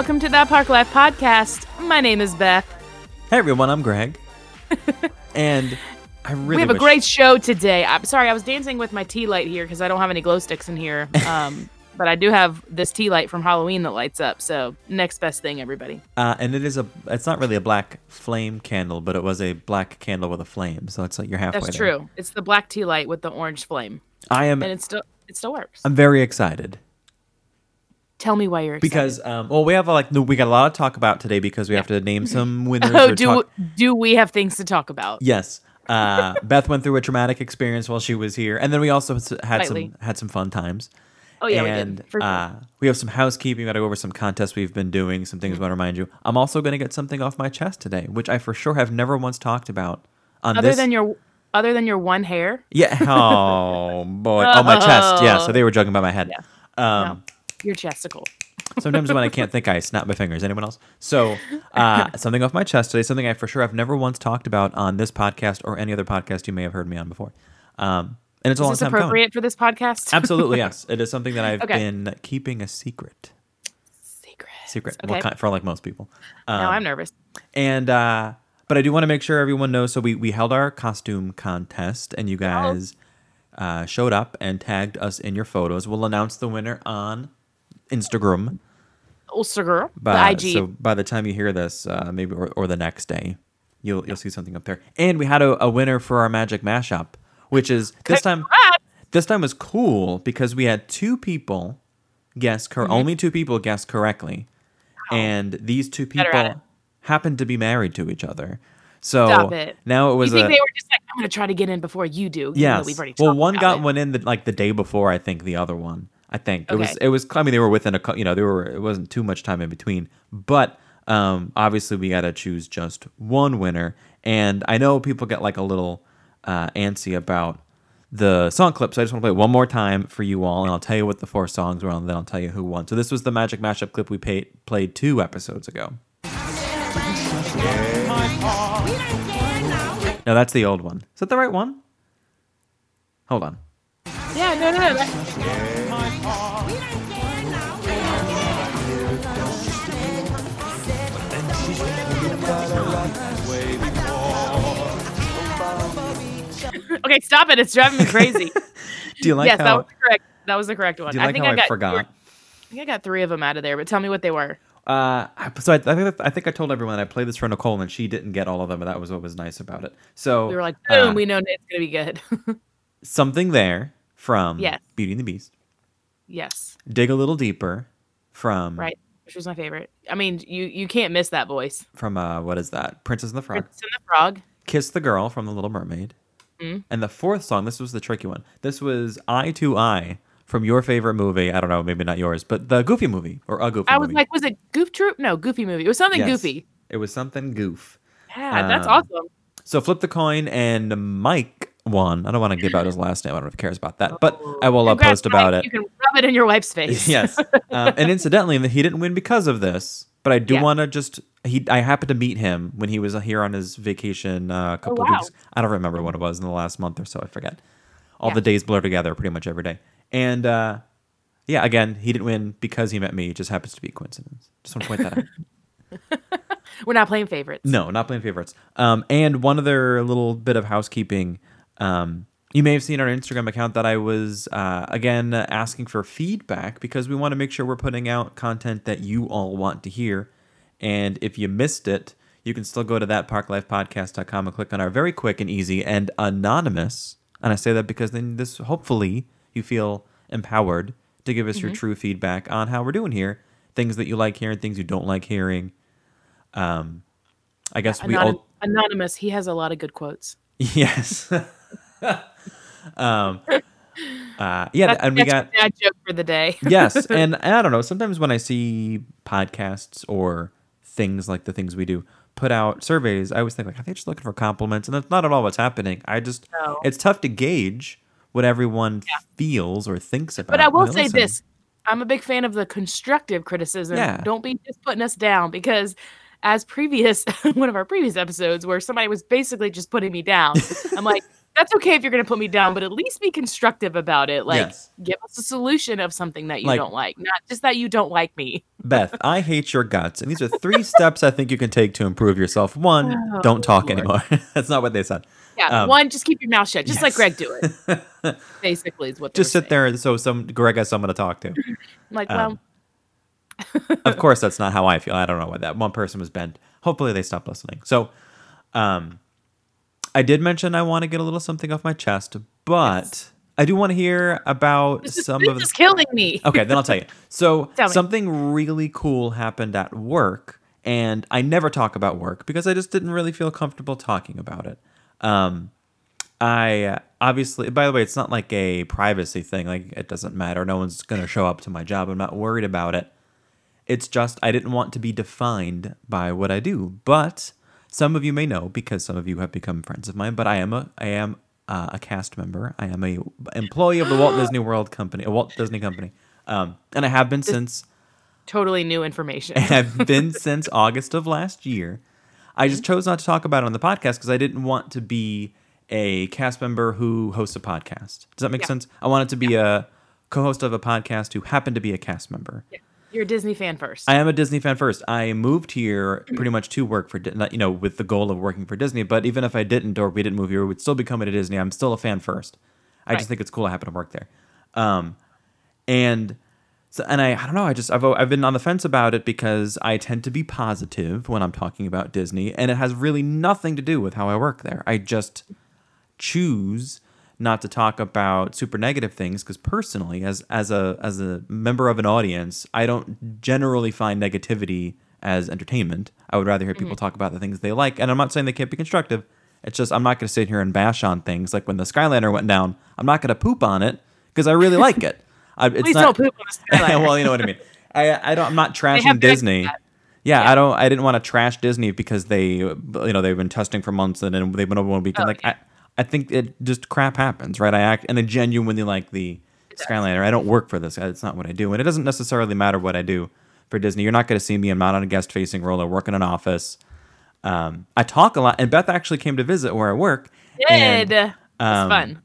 Welcome to that Park Life podcast. My name is Beth. Hey everyone, I'm Greg. and I really we have a wish- great show today. I'm sorry, I was dancing with my tea light here because I don't have any glow sticks in here. Um, but I do have this tea light from Halloween that lights up. So next best thing, everybody. uh, and it is a it's not really a black flame candle, but it was a black candle with a flame. So it's like you're halfway That's there. true. It's the black tea light with the orange flame, I am and it still it still works. I'm very excited Tell me why you're excited. because um well we have like we got a lot to talk about today because we have to name some winners oh, do talk- do we have things to talk about? Yes. Uh, Beth went through a traumatic experience while she was here, and then we also had Slightly. some had some fun times. Oh yeah, and we did. For sure. uh, we have some housekeeping. Got to go over some contests we've been doing, some Mm-hmm. things I want to remind you. I'm also going to get something off my chest today, which I for sure have never once talked about on other this. than your other than your one hair. yeah. Oh boy. Oh my chest. Yeah. So they were joking about my head. Yeah. Um, no, your chesticle. Sometimes when I can't think, I snap my fingers. Anyone else? So, uh, something off my chest today, something I for sure I've never once talked about on this podcast or any other podcast you may have heard me on before. Um, and it's a long this time coming. appropriate for this podcast? Absolutely, yes. It is something that I've Okay. been keeping a secret. Secret. Secret. Okay. Well, for like most people. Um, now I'm nervous. and uh, but I do want to make sure everyone knows. So we we held our costume contest, and you guys uh, showed up and tagged us in your photos. We'll announce the winner on Instagram. Girl. By, the IG. So by the time you hear this, uh, maybe or, or the next day, you'll you'll see something up there. And we had a, a winner for our magic mashup, which is this time. This time was cool because we had two people guess cor- Mm-hmm. only two people guess correctly, and these two Better at it. people happened to be married to each other. So Stop it. now it You was think a they were just like, I'm gonna try to get in before you do? Yeah. We've already Well, one got it. one in the, like the day before. I think the other one. I think it was it was. I mean, they were within a you know they were. It wasn't too much time in between, but um, obviously we got to choose just one winner. And I know people get like a little uh, antsy about the song clip, so I just want to play it one more time for you all, and I'll tell you what the four songs were, and then I'll tell you who won. So this was the Magic Mashup clip we paid, played two episodes ago. No, that's the old one. Is that the right one? Hold on. Yeah, no, no, no. that- okay, stop it. It's driving me crazy. Do you like yes, that was the correct. That was the correct one. do you like I think how I I, got. forgot? I think I got three of them out of there. But tell me what they were. Uh, so I, I think I think I told everyone I played this for Nicole and she didn't get all of them, and that was what was nice about it. So We were like, boom, uh, we know it's gonna be good. something there from Yes. Beauty and the Beast. yes, Dig a little deeper from right. Which was my favorite. I mean, you you can't miss that voice. from uh what is that? Princess and the Frog. Princess and the Frog. Kiss the Girl from The Little Mermaid. Mm-hmm. And the fourth song, this was the tricky one. This was Eye to Eye from your favorite movie. I don't know, maybe not yours, but the Goofy movie or a Goofy I was movie. like, was it Goof Troop? No, Goofy movie. It was something Yes. goofy. It was something goof. Yeah, that's Um, awesome. So flip the coin, and Mike won. I don't want to give out his last name. I don't know if he cares about that, but I will uh, Congrats, post about Mike. it. You can rub it in your wife's face. yes, um, and incidentally, he didn't win because of this. But I do Yeah. want to just he. I happened to meet him when he was here on his vacation uh, a couple Oh, wow. weeks. I don't remember what it was in the last month or so. I forget. All Yeah. the days blur together pretty much every day. And uh, yeah, again, he didn't win because he met me. It just happens to be a coincidence. Just want to point that out. We're not playing favorites. No, not playing favorites. Um, and one other little bit of housekeeping. Um, you may have seen on our Instagram account that I was uh, again asking for feedback because we want to make sure we're putting out content that you all want to hear. And if you missed it, you can still go to thatparklifepodcast.com and click on our very quick and easy and anonymous. And I say that because then this hopefully you feel empowered to give us your true feedback on how we're doing here, things that you like hearing, things you don't like hearing. Um, I guess we all Anonymous. He has a lot of good quotes. yes. um, uh, yeah, That's, and we got dad joke for the day. yes, and I don't know. Sometimes when I see podcasts or things like the things we do put out surveys, I always think like, are they just looking for compliments? And that's not at all what's happening. I just No. it's tough to gauge what everyone feels or thinks about. But I will say listen. this: I'm a big fan of the constructive criticism. Yeah. Don't be just putting us down because as previous one of our previous episodes where somebody was basically just putting me down. I'm like, that's okay if you're going to put me down, but at least be constructive about it. Like, Yes. give us a solution of something that you Like- don't like, not just that you don't like me. Beth, I hate your guts. And these are three steps I think you can take to improve yourself. One, Oh, don't talk Lord. anymore. That's not what they said. Yeah, Um, one, just keep your mouth shut, just like. Greg do it. Basically, is what Just sit there and so some Greg has someone to talk to. I'm like, um, well, of course that's not how I feel. I don't know why that one person was bent. Hopefully they stopped listening. So um I did mention I want to get a little something off my chest, but I do want to hear about this is, some this of is killing me. Okay, then I'll tell you. So Tell me. something really cool happened at work, and I never talk about work because I just didn't really feel comfortable talking about it. Um, I uh, obviously, by the way, it's not like a privacy thing. Like it doesn't matter. No one's gonna show up to my job. I'm not worried about it. It's just I didn't want to be defined by what I do. But some of you may know because some of you have become friends of mine. But I am a I am uh, a cast member. I am a employee of the Walt Disney World Company, a Walt Disney Company, um, and I have been since Totally new information. I've been since August of last year. I just chose not to talk about it on the podcast because I didn't want to be a cast member who hosts a podcast. Does that make Yeah. sense? I wanted to be a co-host of a podcast who happened to be a cast member. You're a Disney fan first. I am a Disney fan first. I moved here pretty much to work for, you know, with the goal of working for Disney. But even if I didn't, or we didn't move here, we'd still be coming to Disney. I'm still a fan first. I Right. just think it's cool. I happen to work there, um, and so and I, I don't know. I just I've I've been on the fence about it because I tend to be positive when I'm talking about Disney, and it has really nothing to do with how I work there. I just choose not to talk about super negative things because personally as as a as a member of an audience i don't generally find negativity as entertainment i would rather hear people mm-hmm. talk about the things they like and i'm not saying they can't be constructive it's just i'm not going to sit here and bash on things like when the skyliner went down i'm not going to poop on it because i really like it I, it's Please not, don't poop on the Skyliner. well you know what i mean i i don't i'm not trashing disney yeah, Yeah. I don't. I didn't want to trash Disney because they, you know, they've been testing for months and then they've been over one week. Oh, like, yeah. I, I think it just crap happens, right? I act and I genuinely like the Skyliner. I don't work for this. It's not what I do, and it doesn't necessarily matter what I do for Disney. You're not going to see me. I'm not on a guest facing role. I work in an office. Um, I talk a lot, and Beth actually came to visit where I work. and, Did. It's um, fun.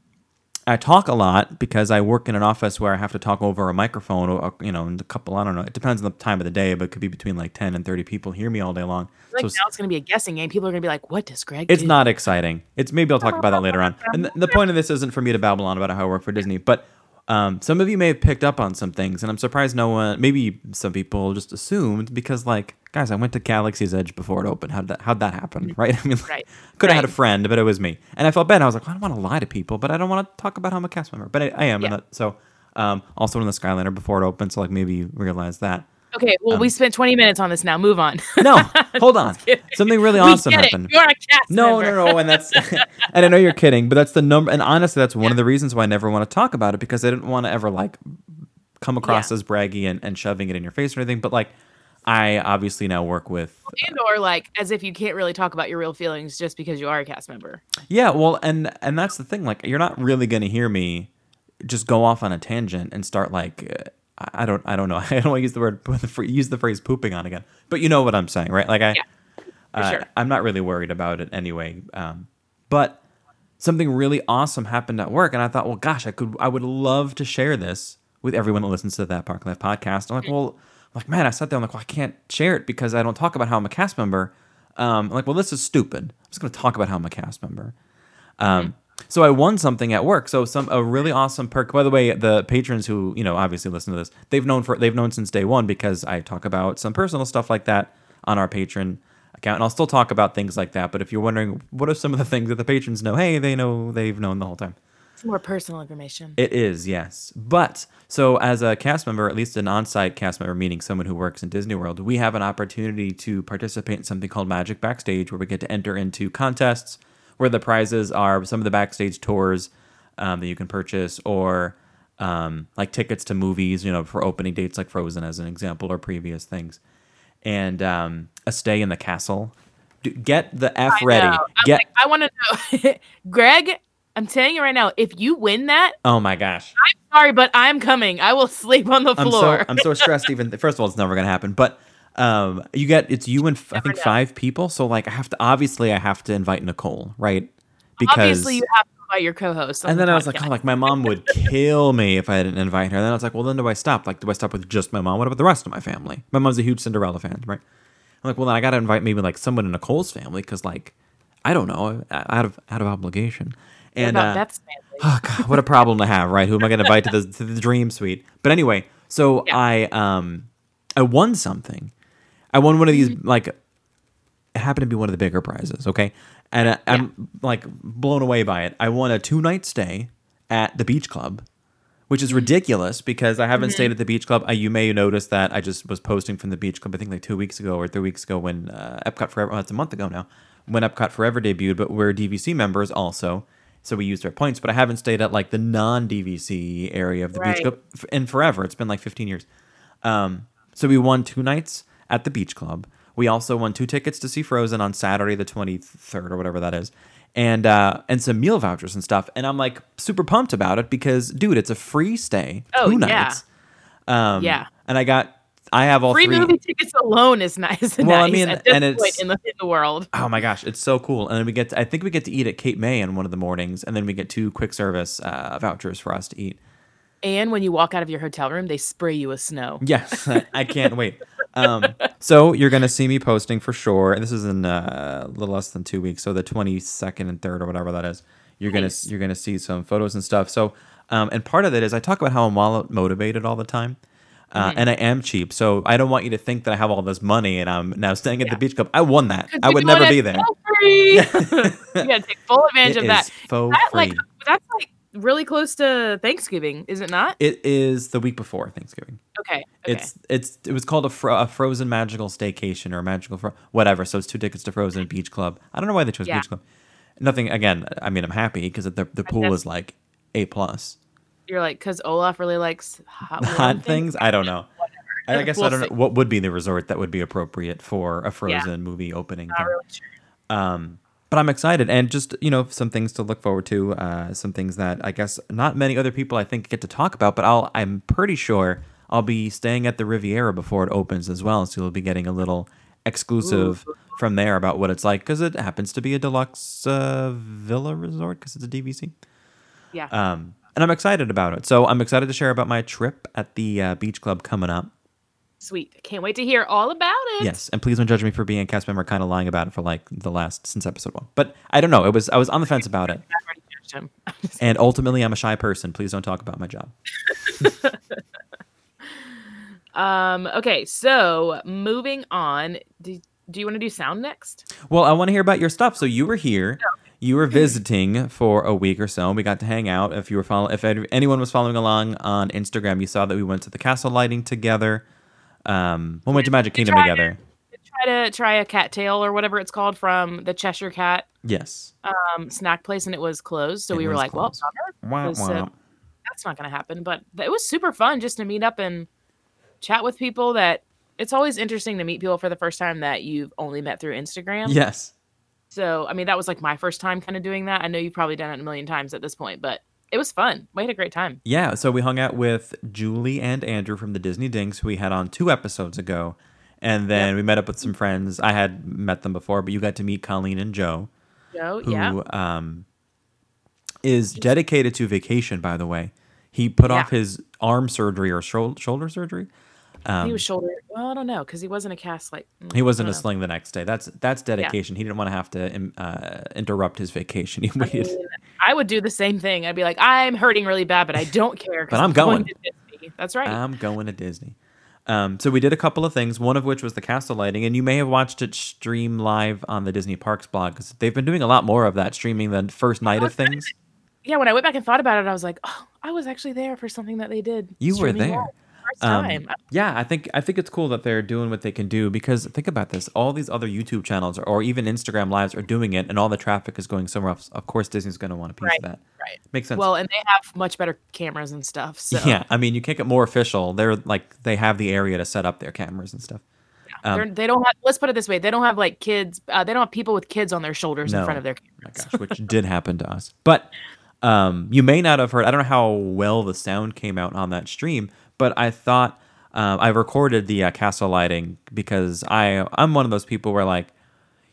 I talk a lot because I work in an office where I have to talk over a microphone, or, you know, and a couple, I don't know, it depends on the time of the day, but it could be between like 10 and 30 people hear me all day long. Like so now it's gonna be a guessing game. People are gonna be like, "What does Greg it's do?" not exciting. It's maybe I'll talk about that later on. And th- the point of this isn't for me to babble on about how I work for Disney, but um, some of you may have picked up on some things, and I'm surprised no one, maybe some people just assumed because, like, guys, I went to Galaxy's Edge before it opened. How'd that, how'd that happen, right? I mean, like, Right. could have had a friend, but it was me. And I felt bad. I was like, well, I don't want to lie to people, but I don't want to talk about how I'm a cast member. But I, I am. Yeah. And that, so um, also in the Skyliner before it opened, so like maybe you realize that. Okay, well, Um, we spent 20 minutes on this now. Move on. No, hold on. Something really we awesome happened. You're a cast No, member. no, no, no. and that's and I know you're kidding, but that's the number. And honestly, that's one of the reasons why I never want to talk about it because I didn't want to ever like come across Yeah. as braggy and, and shoving it in your face or anything. But like, I obviously now work with And or like as if you can't really talk about your real feelings just because you are a cast member. yeah, well, and and that's the thing. Like, you're not really going to hear me just go off on a tangent and start like. I don't. I don't know. I don't want to use the word use the phrase pooping on again. But you know what I'm saying, right? Like I, yeah, uh, sure. I'm not really worried about it anyway. Um, but something really awesome happened at work, and I thought, well, gosh, I could, I would love to share this with everyone that listens to that Park Life podcast. I'm like, well, I'm like man, I sat there, I'm like, well, I can't share it because I don't talk about how I'm a cast member. Um, I'm like, well, this is stupid. I'm just going to talk about how I'm a cast member. Um, so I won something at work. So some a really awesome perk. By the way, the patrons who you know obviously listen to this, they've known for they've known since day one because I talk about some personal stuff like that on our Patreon account, and I'll still talk about things like that. But if you're wondering what are some of the things that the patrons know, hey, they know they've known the whole time. It's more personal information. It is, yes. But so as a cast member, at least an on-site cast member, meaning someone who works in Disney World, we have an opportunity to participate in something called Magic Backstage, where we get to enter into contests where the prizes are some of the backstage tours um, that you can purchase, or um, like tickets to movies, you know, for opening dates like Frozen, as an example, or previous things, and um, a stay in the castle. D- Get the F I ready. know. I'm Get like, I want to know, Greg. I'm telling you right now, if you win that, oh my gosh. I'm sorry, but I'm coming. I will sleep on the I'm floor. so I'm so stressed. Even first of all, it's never gonna happen. But um, you get it's you and I think five people. So like I have to obviously I have to invite Nicole, right? Because obviously, you have to invite your co-host. and the then I was like, oh, like my mom would kill me if I didn't invite her. And then I was like, well, then do I stop? Like, do I stop with just my mom? What about the rest of my family? My mom's a huge Cinderella fan, right? I'm like, well, then I got to invite maybe like someone in Nicole's family because, like, I don't know, out of out of obligation. And about uh, oh god, what a problem to have, right? Who am I going to invite to the to the dream suite? But anyway, so Yeah. I um I won something. I won one of these Mm-hmm. like it happened to be one of the bigger prizes, okay? And I, I'm like blown away by it. I won a two night stay at the beach club, which is ridiculous because I haven't stayed at the beach club. I, you may notice that I just was posting from the beach club. I think like two weeks ago or three weeks ago when uh, Epcot Forever. Well, it's a month ago now when Epcot Forever debuted. But we're DVC members also, so we used our points. But I haven't stayed at like the non DVC area of the beach club in forever. It's been like 15 years. Um, so we won two nights at the beach club. We also won two tickets to see Frozen on Saturday the 23rd or whatever that is. And uh, and some meal vouchers and stuff. And I'm like super pumped about it because dude, it's a free stay. Oh, two yeah. nights. Um, Yeah. And I got I have all Free three. movie tickets alone is nice. Well, I mean, at this and point it's- in the, in the world. Oh my gosh, it's so cool! And then we get, to, I think we get to eat at Cape May in one of the mornings, and then we get two quick service uh, vouchers for us to eat. And when you walk out of your hotel room, they spray you with snow. Yes, I can't wait. Um, so you're gonna see me posting for sure. And this is in uh, a little less than two weeks, so the 22nd and third or whatever that is. You're Nice. gonna you're gonna see some photos and stuff. So, um, and part of it is I talk about how I'm motivated all the time. Uh, Mm-hmm. And I am cheap, so I don't want you to think that I have all this money and I'm now staying at the beach club. I won that. I would never be there. you gotta take full advantage It of that. is faux That, free. like that's like really close to Thanksgiving, is it not? It is the week before Thanksgiving. Okay. Okay. It's it's it was called a, fro- a frozen magical staycation or a magical fro- whatever. So it's two tickets to Frozen Beach Club. I don't know why they chose Yeah. Beach Club. Nothing again. I mean, I'm happy because the the pool is like a plus. You're like, because Olaf really likes hot, Hot things. I don't know. I guess I We'll don't see. know what would be the resort that would be appropriate for a Frozen movie opening. Not thing. really sure. Um, but I'm excited, and just you know, some things to look forward to. Uh, some things that I guess not many other people I think get to talk about. But I'll I'm pretty sure I'll be staying at the Riviera before it opens as well, so you'll be getting a little exclusive from there about what it's like because it happens to be a deluxe uh, villa resort because it's a DVC. Yeah. Um, and I'm excited about it. So I'm excited to share about my trip at the uh, beach club coming up. Sweet. Can't wait to hear all about it. Yes, and please don't judge me for being a cast member, kind of lying about it for like the last since episode one. But I don't know. It was I was on the fence about it, I've already judged him. and ultimately I'm a shy person. Please don't talk about my job. um. Okay. So moving on. Do, do you want to do sound next? Well, I want to hear about your stuff. So you were here. You were visiting for a week or so. We got to hang out. If you were following, if anyone was following along on Instagram, you saw that we went to the castle lighting together. Um, we went to Magic Kingdom tried together. Try to try a cattail or whatever it's called from the Cheshire Cat Yes. um, snack place, and it was closed. So It we were like, closed. well, bummer. Wah, 'cause, uh, that's not going to happen. But th- it was super fun just to meet up and chat with people that it's always interesting to meet people for the first time that you've only met through Instagram. Yes. So, I mean, that was like my first time kind of doing that. I know you've probably done it a million times at this point, but it was fun. We had a great time. Yeah, so we hung out with Julie and Andrew from the Disney Dinks, who we had on two episodes ago. And then we met up with some friends. I had met them before, but you got to meet Colleen and Joe, Joe, who yeah. um, is dedicated to vacation, by the way. He put off his arm surgery or shou- shoulder surgery. Um, he was shoulder. Well, I don't know because he wasn't a cast like. mm, he wasn't a know. sling the next day. That's that's dedication. He didn't want to have to uh, interrupt his vacation. He I, mean, I would do the same thing. I'd be like, I'm hurting really bad, but I don't care. But I'm going. to Disney." That's right. I'm going to Disney. Um, so we did a couple of things, one of which was the castle lighting, and you may have watched it stream live on the Disney Parks blog because they've been doing a lot more of that, streaming the first night of things. yeah, when I went back and thought about it, I was like, oh, I was actually there for something that they did. You were there. live. First Um, yeah, I think I think it's cool that they're doing what they can do because think about this: all these other YouTube channels or even Instagram lives are doing it, and all the traffic is going somewhere else. Of course, Disney's going to want a piece Right, of that. right. Makes sense. Well, and they have much better cameras and stuff. So yeah, I mean, you can't get more official. They're like they have the area to set up their cameras and stuff. Um, They're, don't have. Let's put it this way: they don't have like kids. Uh, they don't have people with kids on their shoulders in front of their Oh my cameras. gosh, which did happen to us. But um, you may not have heard. I don't know how well the sound came out on that stream, but I thought um, I recorded the uh, castle lighting because I I'm one of those people where like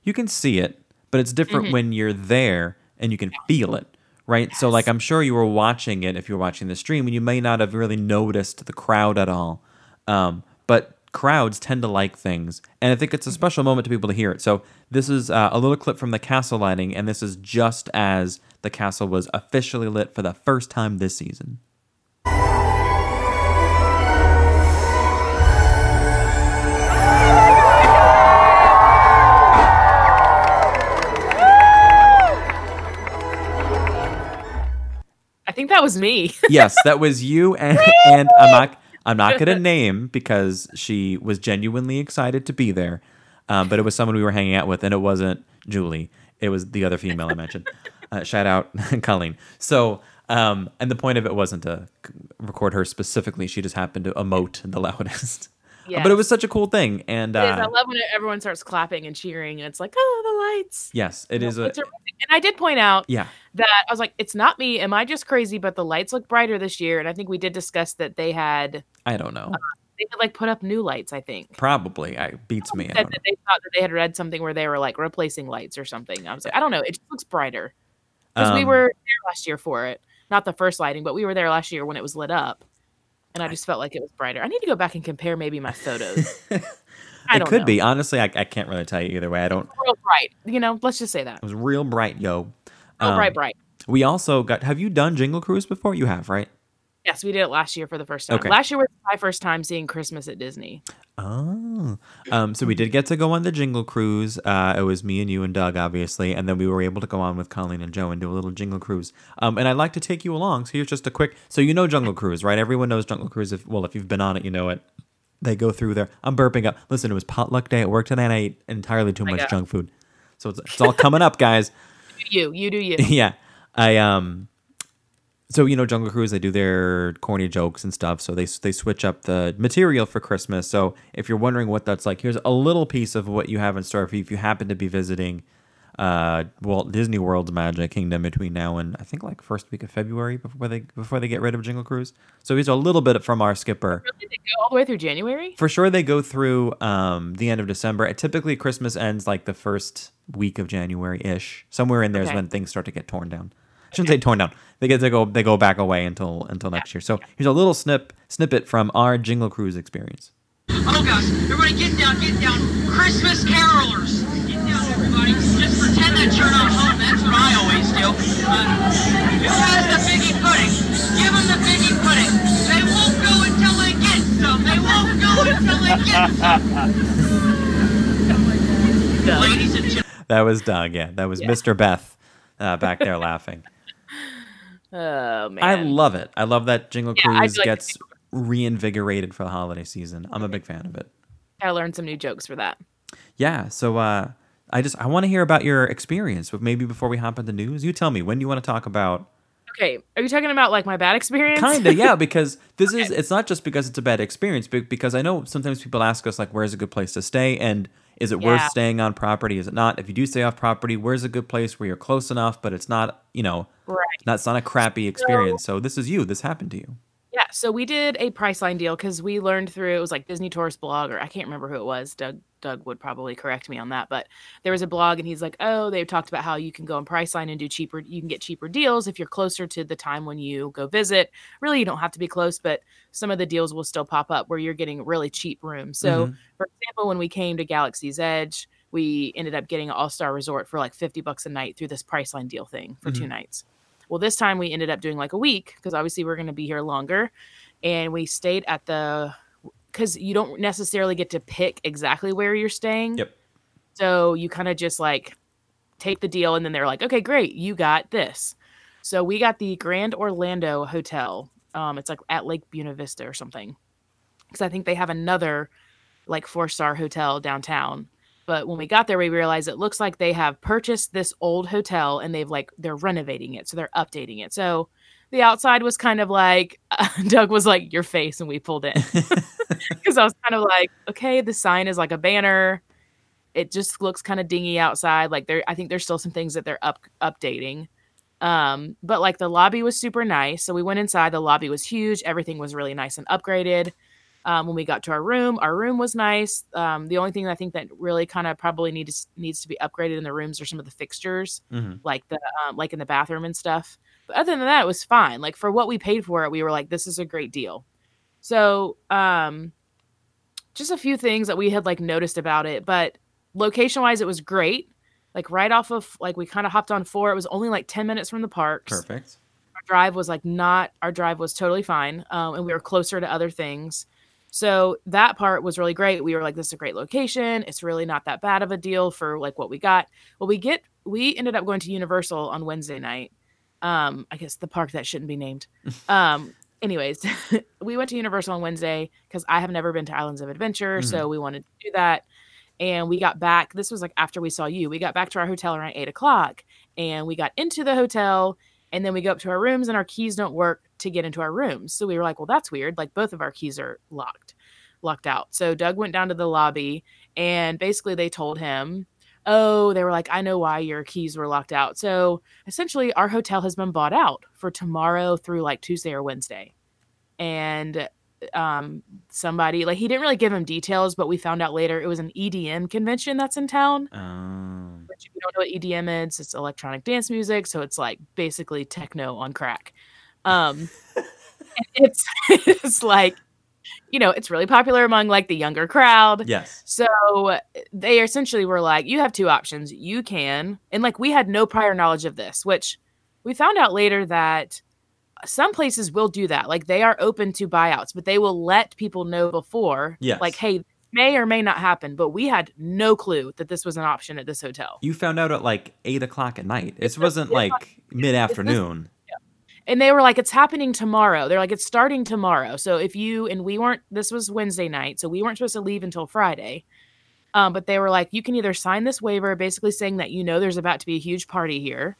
you can see it, but it's different Mm-hmm. when you're there and you can feel it, right? So like I'm sure you were watching it if you were watching the stream, and you may not have really noticed the crowd at all, um, but crowds tend to like things, and I think it's a Mm-hmm. special moment to be able to hear it. So this is uh, a little clip from the castle lighting, and this is just as the castle was officially lit for the first time this season. Think that was me. yes, that was you and and I'm not I'm not gonna name because she was genuinely excited to be there. Um, but it was someone we were hanging out with, and it wasn't Julie. It was the other female I mentioned. Uh, shout out Colleen. So, um, and the point of it wasn't to record her specifically. She just happened to emote the loudest. But it was such a cool thing, and is. I uh, love when everyone starts clapping and cheering, and it's like, oh, the lights. yes, it is a Lights are amazing. and I did point out yeah. that I was like, it's not me. Am I just crazy? But the lights look brighter this year, and I think we did discuss that they had I don't know. they had like put up new lights. I think Probably, I beats me. I that they thought that they had read something where they were like replacing lights or something. I was like, I don't know. It just looks brighter because we Um, were there last year for it, not the first lighting, but we were there last year when it was lit up, and I just felt like it was brighter. I need to go back and compare maybe my photos. I It could know. be honestly. I, I can't really tell you either way. I don't. real bright. You know, let's just say that. It was real bright, yo. Real Um, bright, bright. We also got. Have you done Jingle Cruise before? You have, right? Yes, we did it last year for the first time. Okay. Last year was my first time seeing Christmas at Disney. Oh, um, so we did get to go on the Jingle Cruise. Uh, it was me and you and Doug, obviously, and then we were able to go on with Colleen and Joe and do a little Jingle Cruise. Um, and I'd like to take you along. So here's just a quick. So you know Jungle Cruise, right? Everyone knows Jungle Cruise. If well, if you've been on it, you know it. They go through there. I'm burping up. Listen, it was potluck day at work today, and I ate entirely too much junk food. So it's, it's all coming up, guys. You, you do you. yeah i um so you know jungle cruise they do their corny jokes and stuff so they they switch up the material for christmas so if you're wondering what that's like here's a little piece of what you have in store for you if you happen to be visiting uh walt disney world's magic kingdom between now and i think like first week of february before they before they get rid of jingle cruise so here's a little bit from our skipper Really? They go all the way through January? for sure they go through um, the end of december It typically christmas ends like the first week of january-ish somewhere in there is Okay. when things start to get torn down shouldn't say torn down they get to go they go back away until until next year so here's a little snip snippet from our jingle cruise experience Oh gosh, everybody get down, get down. Christmas carolers. Get down, everybody. Just pretend that you're not home. That's what I always do. Uh, who has the figgy pudding? Give them the figgy pudding. They won't go until they get some. They won't go until they get some. Ladies and gentlemen. that was doug yeah that was mr beth uh, back there laughing Oh man. i love it. I love that jingle Yeah, cruise like gets reinvigorated for the holiday season. I'm a big fan of it. I learned some new jokes for that. yeah so uh i just i want to hear about your experience but maybe before we hop into news. You tell me when do you want to talk about Okay, are you talking about like my bad experience? kind of yeah because this is it's not just because it's a bad experience but because i know sometimes people ask us like where's a good place to stay? And is it worth staying on property? Is it not? If you do stay off property where's a good place where you're close enough but it's not you know Right. not it's not a crappy experience. So this is you. This happened to you. Yeah, so we did a Priceline deal because we learned through it was like Disney Tourist blog or I can't remember who it was. Doug Doug would probably correct me on that, but there was a blog and he's like, "Oh, they've talked about how you can go on Priceline and do cheaper. You can get cheaper deals if you're closer to the time when you go visit. Really, you don't have to be close, but some of the deals will still pop up where you're getting really cheap rooms. So, Mhm. for example, when we came to Galaxy's Edge, we ended up getting an All Star Resort for like 50 bucks a night through this Priceline deal thing for two nights. Well, this time we ended up doing like a week because obviously we're going to be here longer. And we stayed at the, because you don't necessarily get to pick exactly where you're staying. Yep. So you kind of just like take the deal and then they're like, okay, great, you got this. So we got the Grand Orlando Hotel. Um, it's like at Lake Buena Vista or something. Because I think they have another like four star hotel downtown. But when we got there, we realized it looks like they have purchased this old hotel and they've like they're renovating it, so they're updating it. So the outside was kind of like Doug was like your face, and we pulled in because I was kind of like, okay, the sign is like a banner. It just looks kind of dingy outside. Like there, I think there's still some things that they're up updating. Um, but like the lobby was super nice. So we went inside. The lobby was huge. Everything was really nice and upgraded. Um, when we got to our room, our room was nice. Um, the only thing I think that really kind of probably needs needs to be upgraded in the rooms are some of the fixtures, Mhm. like the um, like in the bathroom and stuff. But other than that, it was fine. Like for what we paid for it, we were like, this is a great deal. So, um, just a few things that we had like noticed about it, but location wise, it was great. Like right off of like we kind of hopped on four. It was only like ten minutes from the parks. Perfect. Our drive was like not. Our drive was totally fine, um, and we were closer to other things. So that part was really great. We were like, this is a great location. It's really not that bad of a deal for like what we got. Well, we get we ended up going to Universal on Wednesday night. Um, I guess the park that shouldn't be named. Um, anyways, we went to Universal on Wednesday because I have never been to Islands of Adventure, so we wanted to do that. And we got back. This was like after we saw you. We got back to our hotel around eight o'clock, and we got into the hotel, and then we go up to our rooms, and our keys don't work to get into our rooms. So we were like, "Well, that's weird. Like both of our keys are locked, locked out." So Doug went down to the lobby, and basically they told him, "Oh, they were like, I know why your keys were locked out." So essentially, our hotel has been bought out for tomorrow through like Tuesday or Wednesday, and um somebody like he didn't really give him details but we found out later it was an edm convention that's in town Oh. which if you don't know what edm is it's electronic dance music so it's like basically techno on crack um it's it's like you know it's really popular among like the younger crowd Yes. so they essentially were like, you have two options. You can, and like we had no prior knowledge of this, which we found out later that some places will do that. Like they are open to buyouts, but they will let people know before. Yes. Like, hey, may or may not happen, but we had no clue that this was an option at this hotel. You found out at like eight o'clock at night. It wasn't like mid afternoon. And they were like, it's happening tomorrow. They're like, it's starting tomorrow. So if you and we weren't, this was Wednesday night, so we weren't supposed to leave until Friday. Um, but they were like, you can either sign this waiver, basically saying that you know there's about to be a huge party here,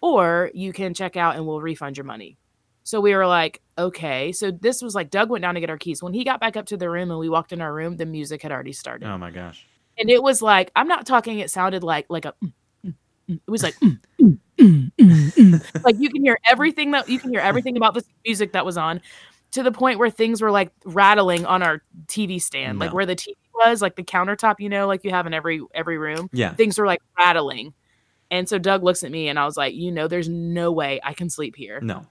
or you can check out and we'll refund your money. So we were like, okay. So this was like Doug went down to get our keys. When he got back up to the room and we walked in our room, the music had already started, Oh my gosh. and it was like, I'm not talking. It sounded like like a. mm, mm, mm. It was like. mm, mm, mm, mm, mm. like you can hear everything that you can hear everything about this music that was on to the point where things were like rattling on our TV stand, like where the TV was, like the countertop, you know, like you have in every every room. Yeah. Things were like rattling. And so Doug looks at me and I was like, you know, there's no way I can sleep here. No.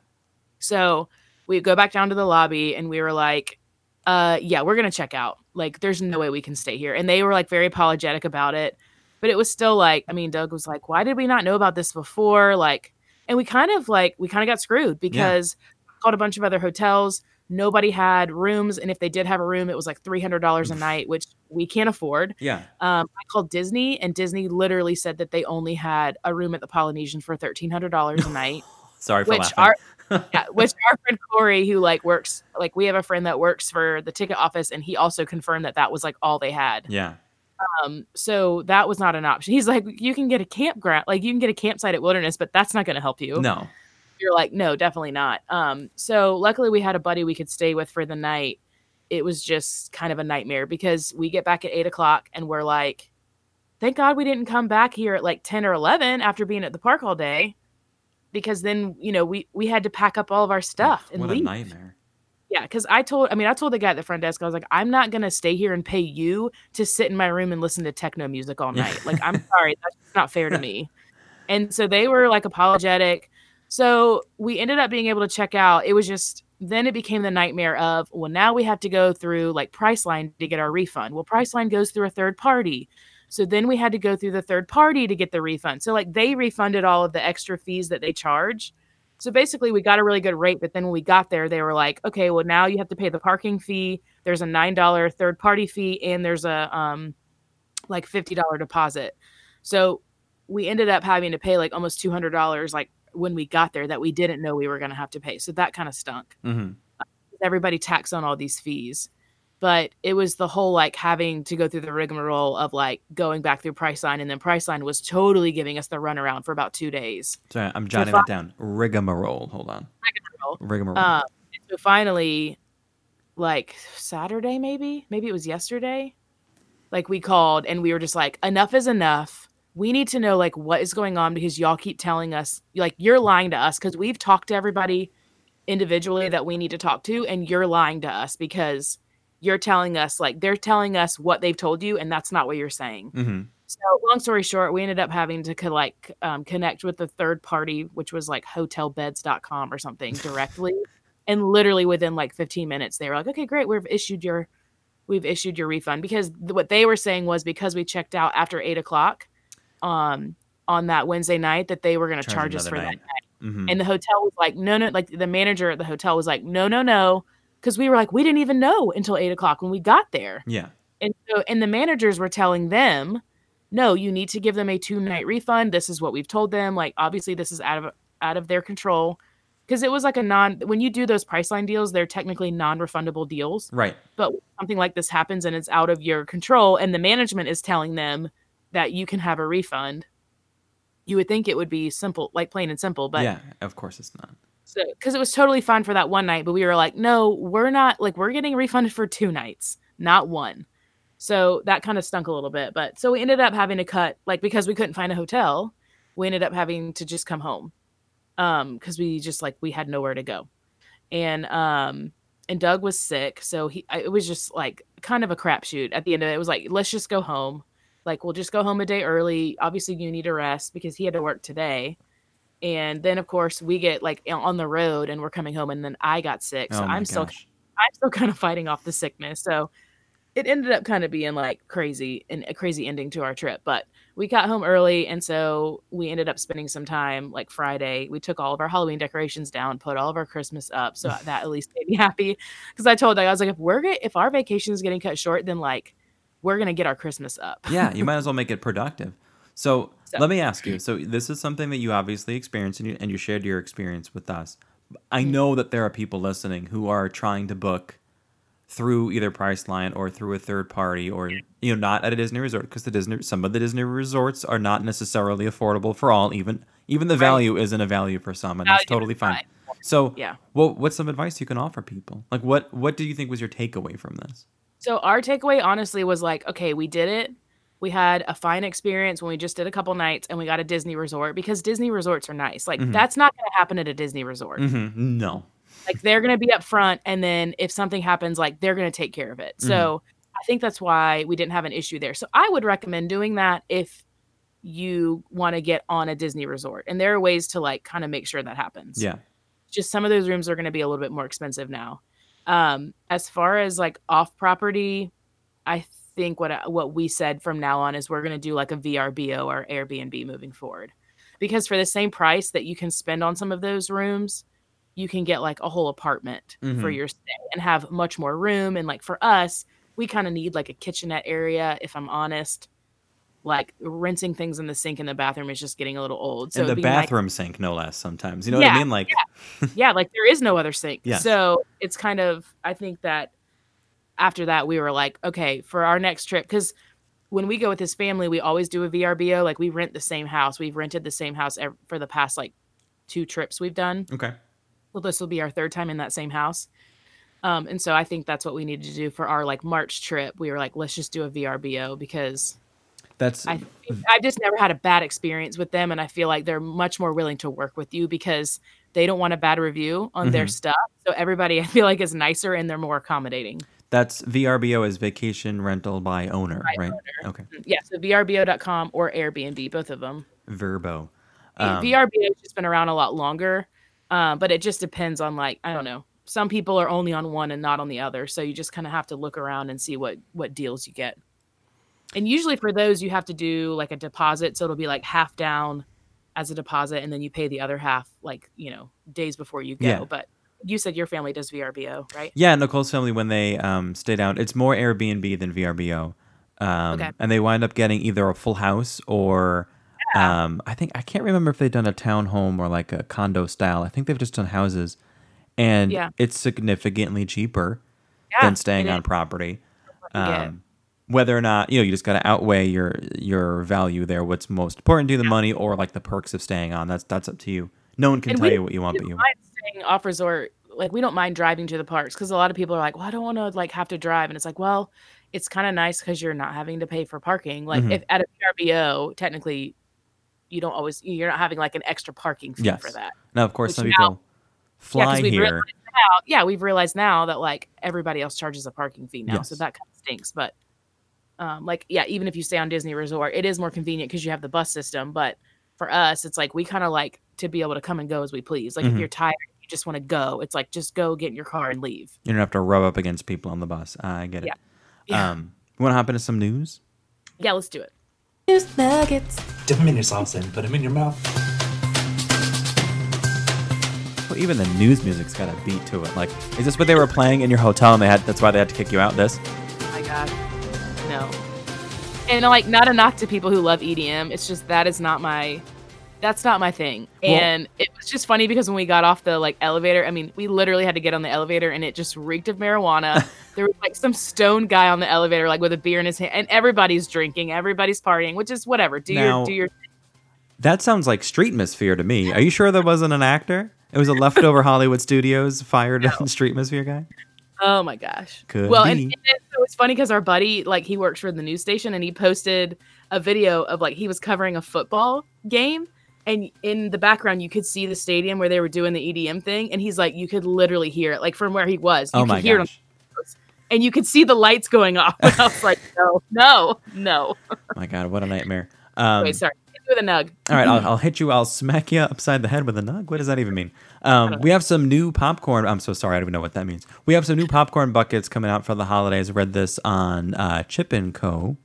So we go back down to the lobby and we were like, uh, yeah, we're gonna check out. Like, there's no way we can stay here. And they were like very apologetic about it. But it was still like, I mean, Doug was like, why did we not know about this before? Like, and we kind of like we kind of got screwed because I called a bunch of other hotels. Nobody had rooms, and if they did have a room, it was like three hundred dollars a night, which we can't afford. Yeah. Um, I called Disney, and Disney literally said that they only had a room at the Polynesian for thirteen hundred dollars a night Sorry for which laughing. our yeah, which our friend Corey, who like works like we have a friend that works for the ticket office, and he also confirmed that that was like all they had. yeah. Um, so that was not an option. He's like, you can get a campground, like you can get a campsite at Wilderness, but that's not going to help you. No. You're like, no, definitely not. Um, so luckily we had a buddy we could stay with for the night. It was just kind of a nightmare because we get back at eight o'clock and we're like, thank God we didn't come back here at like 10 or 11 after being at the park all day. Because then, you know, we we had to pack up all of our stuff and what leave. a nightmare. Yeah, because I told, I mean, I told the guy at the front desk, I was like, I'm not gonna stay here and pay you to sit in my room and listen to techno music all night. Like, I'm sorry, that's not fair to me. And so they were like apologetic. So we ended up being able to check out. It was just then it became the nightmare of well, now we have to go through like Priceline to get our refund. Well, Priceline goes through a third party. So then we had to go through the third party to get the refund. So like they refunded all of the extra fees that they charge. So basically, we got a really good rate, but then when we got there, they were like, "Okay, well now you have to pay the parking fee. There's a nine dollar third party fee, and there's a um, like fifty dollar deposit." So we ended up having to pay like almost two hundred dollars, like when we got there, that we didn't know we were going to have to pay. So that kind of stunk. hmm Everybody tax on all these fees, but it was the whole like having to go through the rigmarole of like going back through Priceline, and then Priceline was totally giving us the runaround for about two days. Sorry, I'm jotting fi- that down. Rigmarole. Hold on. Rigmarole. Rigmarole. Um, so finally, like Saturday, maybe, maybe it was yesterday, like we called and we were just like, enough is enough. We need to know like what is going on because y'all keep telling us like you're lying to us because we've talked to everybody individually that we need to talk to and you're lying to us because you're telling us like they're telling us what they've told you and that's not what you're saying mm-hmm. so long story short we ended up having to like um, connect with the third party which was like hotelbeds.com or something directly and literally within like 15 minutes they were like okay great we've issued your we've issued your refund because th- what they were saying was because we checked out after eight o'clock um on that wednesday night that they were going to Charge charge us for night. that hmm and the hotel was like, no, no, like the manager at the hotel was like, no, no, no. Cause we were like, we didn't even know until eight o'clock when we got there. yeah. And so, and the managers were telling them, no, you need to give them a two night refund. This is what we've told them. Like, obviously, this is out of out of their control. Cause it was like a non, when you do those Priceline deals, they're technically non refundable deals. Right. But something like this happens and it's out of your control, and the management is telling them that you can have a refund, you would think it would be simple, like plain and simple. But yeah. Of course it's not. Because it was totally fine for that one night, but we were like, no, we're not like we're getting refunded for two nights, not one. So that kind of stunk a little bit. But so we ended up having to cut, like because we couldn't find a hotel, we ended up having to just come home, um, because we just like we had nowhere to go, and um, and Doug was sick, so he it was just like kind of a crapshoot. At the end of it, it was like let's just go home, like we'll just go home a day early. Obviously, you need a rest because he had to work today and then of course we get like on the road and we're coming home and then i got sick so oh my i'm still i'm still kind of fighting off the sickness so it ended up kind of being like crazy and a crazy ending to our trip but we got home early and so we ended up spending some time like friday. We took all of our halloween decorations down put all of our christmas up so that at least made me happy because i told i was like if we're get, if our vacation is getting cut short then like we're gonna get our christmas up. Yeah, you might as well make it productive. So, So- let me ask you. So this is something that you obviously experienced, and you, and you shared your experience with us. I Mm-hmm. know that there are people listening who are trying to book through either Priceline or through a third party, or you know, not at a Disney resort because the Disney some of the Disney resorts are not necessarily affordable for all. Even even the Right. value isn't a value for some, and that's totally fine. right. So, Yeah. well, what's some advice you can offer people? Like, what what do you think was your takeaway from this? So our takeaway honestly was like, okay, we did it. We had a fine experience when we just did a couple nights and we got a Disney resort because Disney resorts are nice. Like Mhm. that's not going to happen at a Disney resort. hmm No. Like they're going to be up front and then if something happens like they're going to take care of it. So I think that's why we didn't have an issue there. So I would recommend doing that if you want to get on a Disney resort. And there are ways to like kind of make sure that happens Yeah. just some of those rooms are going to be a little bit more expensive now. Um, as far as like off property, I think what what we said from now on is we're going to do like a VRBO or Airbnb moving forward, because for the same price that you can spend on some of those rooms, you can get like a whole apartment for Mhm. your stay and have much more room. And like for us, we kind of need like a kitchenette area. If I'm honest, like rinsing things in the sink in the bathroom is just getting a little old. So and the it'd be nice- bathroom sink, no less. Sometimes, you know what I mean? Like, yeah, like there is no other sink. So it's kind of I think that after that we were like, okay, for our next trip, because when we go with his family, we always do a VRBO. Like we rent the same house. We've rented the same house ev- for the past like two trips we've done. okay, Well, this will be our third time in that same house. Um, and so I think that's what we needed to do for our like March trip. We were like, let's just do a VRBO because that's I I've just never had a bad experience with them, and I feel like they're much more willing to work with you because they don't want a bad review on their Mhm. stuff. So everybody, I feel like, is nicer and they're more accommodating. That's VRBO is vacation rental by owner, By right? Okay, Yeah, so VRBO.com or Airbnb, both of them. Verbo. Um, VRBO has just been around a lot longer, uh, but it just depends on like I don't know. Some people are only on one and not on the other, so you just kind of have to look around and see what what deals you get. And usually for those, you have to do like a deposit, so it'll be like half down as a deposit, and then you pay the other half like you know days before you go. Yeah. But you said your family does VRBO, right? Yeah, Nicole's family when they um, stay down, it's more Airbnb than VRBO, um, Okay. and they wind up getting either a full house or um, I think I can't remember if they've done a townhome or like a condo style. I think they've just done houses, and Yeah. it's significantly cheaper Yeah, than staying on property. Um, whether or not you know, you just got to outweigh your your value there. What's most important to you, the money or like the perks of staying on? That's that's up to you. No one can And tell you what you want, but you. mind off resort. Like we don't mind driving to the parks because a lot of people are like, "Well, I don't want to like have to drive," and it's like, well, it's kind of nice because you're not having to pay for parking. Like Mhm. if at a VRBO, technically, you don't always you're not having like an extra parking fee for that. Now, of course, Which some now- people Yeah, fly we here. now, yeah, we've realized now that like everybody else charges a parking fee now, so that kind of stinks. But um, like, yeah, even if you stay on Disney Resort, it is more convenient because you have the bus system. But for us, it's like we kind of like to be able to come and go as we please. Like Mhm. if you're tired, you just want to go. It's like just go get in your car and leave. You don't have to rub up against people on the bus. I get it. Yeah. Yeah, Um, you want to hop into some news? yeah, let's do it. News nuggets. Dip them in your salsa and put them in your mouth. Well, even the news music's got a beat to it. Like, is this what they were playing in your hotel and they had? That's why they had to kick you out. This? Oh my god, no. And like, not a knock to people who love EDM. It's just that is not my. That's not my thing. Well- And it was just funny because when we got off the like elevator, I mean, we literally had to get on the elevator and it just reeked of marijuana. there was like some stone guy on the elevator, like with a beer in his hand, and everybody's drinking, everybody's partying, which is whatever. Do Now- your do your That sounds like Streetmosphere to me. Are you sure that wasn't an actor? It was a leftover Hollywood Studios fired on Streetmosphere guy. Oh my gosh. Could well, and, be. and then- so it's funny because our buddy, like, he works for the news station, and he posted a video of like he was covering a football game, and in the background you could see the stadium where they were doing the EDM thing, and he's like, you could literally hear it, like from where he was. You Oh could my hear it, on- and you could see the lights going off. And I was like, no, no, no. My God, what a nightmare. Um, Wait, sorry. With a nug. All right, I'll, I'll hit you. I'll smack you upside the head with a nug. What does that even mean? Um, we have some new popcorn. I'm so sorry, I don't even know what that means. We have some new popcorn buckets coming out for the holidays. I read this on uh, Chip and Co.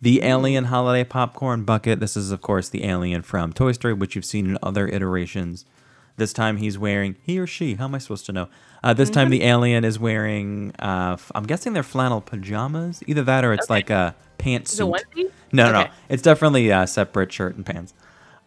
The Alien Holiday Popcorn Bucket. This is, of course, the Alien from Toy Story, which you've seen in other iterations. This time he's wearing he or she. How am I supposed to know? Uh, this time the alien is wearing. Uh, f- I'm guessing they're flannel pajamas. Either that or it's Okay. like a pantsuit. Is it onesie? No, no, no. Okay. It's definitely a separate shirt and pants.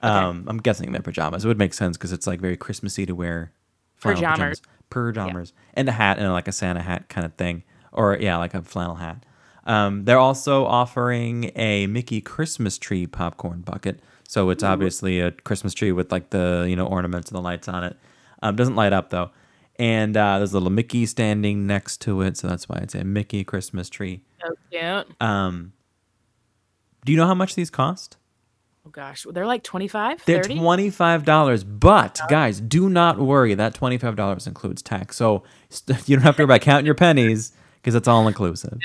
Um, I'm guessing they're pajamas. It would make sense because it's like very Christmassy to wear flannel Pajamas. pajamas, pajamas, and a hat and like a Santa hat kind of thing, or yeah, like a flannel hat. Um, they're also offering a Mickey Christmas tree popcorn bucket. So it's obviously a Christmas tree with like the you know ornaments and the lights on it. Um, doesn't light up though, and uh, there's a little Mickey standing next to it, so that's why it's a Mickey Christmas tree. So cute. Um, do you know how much these cost? Oh gosh, they're like 25, They're 30? twenty five dollars, but guys, do not worry. That twenty five dollars includes tax, so you don't have to worry about counting your pennies because it's all inclusive.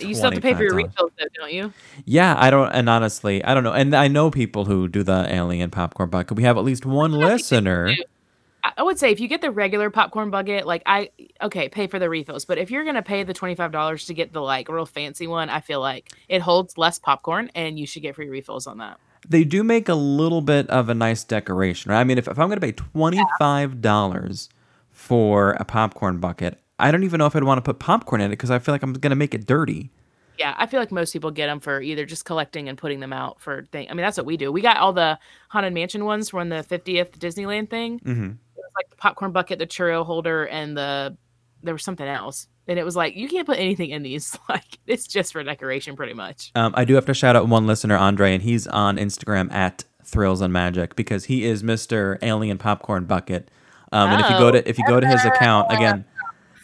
You still have to pay for your refills, though, don't you? Yeah, I don't, and honestly, I don't know, and I know people who do the alien popcorn bucket. We have at least one listener. I would say if you get the regular popcorn bucket, like I okay, pay for the refills. But if you're gonna pay the twenty five dollars to get the like real fancy one, I feel like it holds less popcorn, and you should get free refills on that. They do make a little bit of a nice decoration. Right? I mean, if, if I'm going to pay twenty five dollars for a popcorn bucket, I don't even know if I'd want to put popcorn in it because I feel like I'm going to make it dirty. Yeah, I feel like most people get them for either just collecting and putting them out for thing. I mean, that's what we do. We got all the haunted mansion ones from the 50th Disneyland thing. Mm-hmm. It was like the popcorn bucket, the churro holder, and the there was something else. And it was like you can't put anything in these. Like it's just for decoration, pretty much. Um, I do have to shout out one listener, Andre, and he's on Instagram at Thrills and Magic because he is Mister Alien Popcorn Bucket. Um, and if you go Oh. to if you go to his account again,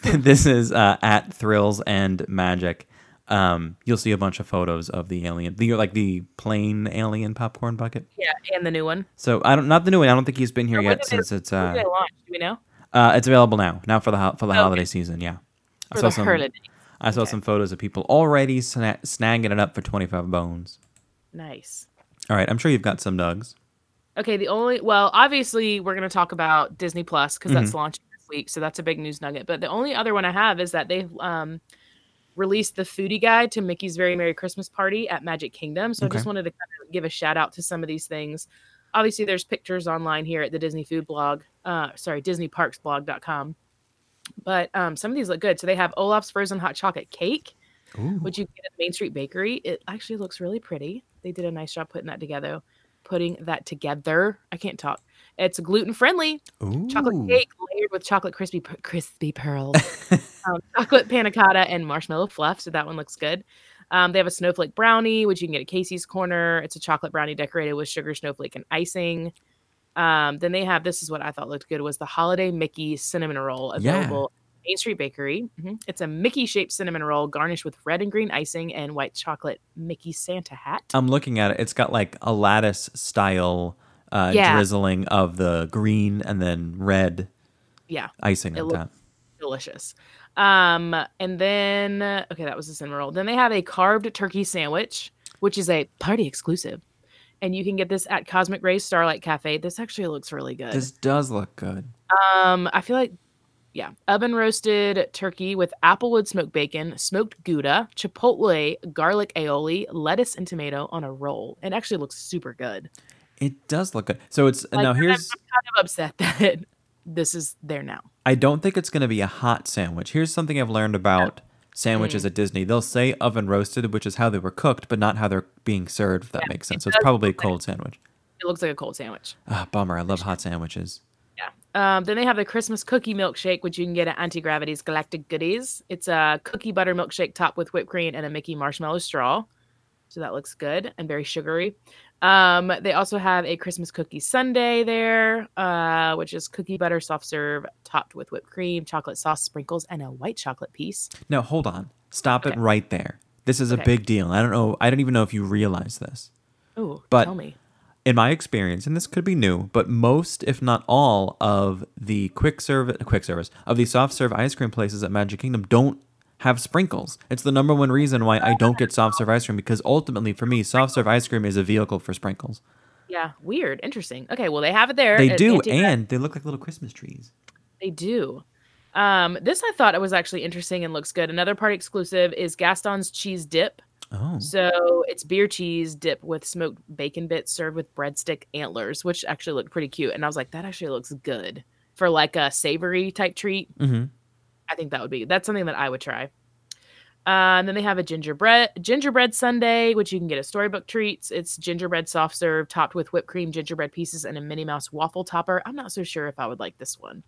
this is uh, at Thrills and Magic. Um, you'll see a bunch of photos of the alien, the like the plain alien popcorn bucket. Yeah, and the new one. So I don't, not the new one. I don't think he's been here yet since it's uh, launch? Do we know? uh, it's available now. Now for the ho- for the holiday season. Yeah, I For saw the some. holiday. I saw Okay. some photos of people already sna- snagging it up for twenty five bones. Nice. All right, I'm sure you've got some Nugs. Okay, the only well, obviously we're gonna talk about Disney Plus because Mm-hmm. that's launching this week, so that's a big news nugget. But the only other one I have is that they um released the foodie guide to Mickey's Very Merry Christmas Party at Magic Kingdom. So Okay. I just wanted to kind of give a shout out to some of these things. Obviously, there's pictures online here at the Disney Food blog. Uh, sorry, DisneyParksBlog.com. But um, some of these look good. So they have Olaf's frozen hot chocolate cake, Ooh. which you get at Main Street Bakery. It actually looks really pretty. They did a nice job putting that together. Putting that together. I can't talk. It's gluten friendly chocolate cake layered with chocolate crispy crispy pearls, um, chocolate panna cotta, and marshmallow fluff. So that one looks good. Um, they have a snowflake brownie, which you can get at Casey's Corner. It's a chocolate brownie decorated with sugar snowflake and icing. Um, then they have this is what I thought looked good was the holiday Mickey cinnamon roll Yeah. available at Main Street Bakery. Mhm. It's a Mickey shaped cinnamon roll garnished with red and green icing and white chocolate Mickey Santa hat. I'm looking at it. It's got like a lattice style uh, Yeah. drizzling of the green and then red. Yeah, icing It on top. delicious. Um, and then okay, that was the cinnamon roll. Then they have a carved turkey sandwich, which is a party exclusive, and you can get this at Cosmic Rays Starlight Cafe. This actually looks really good. This does look good. Um, I feel like, yeah, oven roasted turkey with applewood smoked bacon, smoked gouda, chipotle, garlic aioli, lettuce, and tomato on a roll. It actually looks super good. It does look good. So it's Like, now here's I'm kind of upset that this is there now. I don't think it's going to be a hot sandwich. Here's something I've learned about sandwiches Mm. at Disney. They'll say oven roasted, which is how they were cooked, but not how they're being served, if that makes sense. So it's probably a look like- cold sandwich. It looks like a cold sandwich. Ah, bummer. I love hot sandwiches. Yeah. Um, then they have the Christmas cookie milkshake, which you can get at Auntie Gravity's Galactic Goodies. It's a cookie butter milkshake topped with whipped cream and a Mickey marshmallow straw. So that looks good and very sugary. Um, they also have a Christmas cookie sundae there, uh, which is cookie butter soft serve topped with whipped cream, chocolate sauce sprinkles, and a white chocolate piece. Now, hold on. Stop it right there. This is a big deal. I don't know. I don't even know if you realize this. Oh, But- tell me. in my experience, and this could be new, but most, if not all, of the quick serve quick service of the soft serve ice cream places at Magic Kingdom don't have sprinkles. It's the number one reason why I don't get soft serve ice cream because ultimately for me, soft serve ice cream is a vehicle for sprinkles. Yeah, weird, interesting. Okay, well they have it there. They do, and they look like little Christmas trees. They do. Um, this I thought it was actually interesting and looks good. Another party exclusive is Gaston's cheese dip. Oh, So it's beer cheese dip with smoked bacon bits served with breadstick antlers, which actually looked pretty cute. And I was like, that actually looks good for like a savory type treat. hmm I think that would be that's something that I would try. Uh, and then they have a gingerbread gingerbread sundae, which you can get at Storybook Treats. It's gingerbread soft serve topped with whipped cream, gingerbread pieces, and a Minnie Mouse waffle topper. I'm not so sure if I would like this one.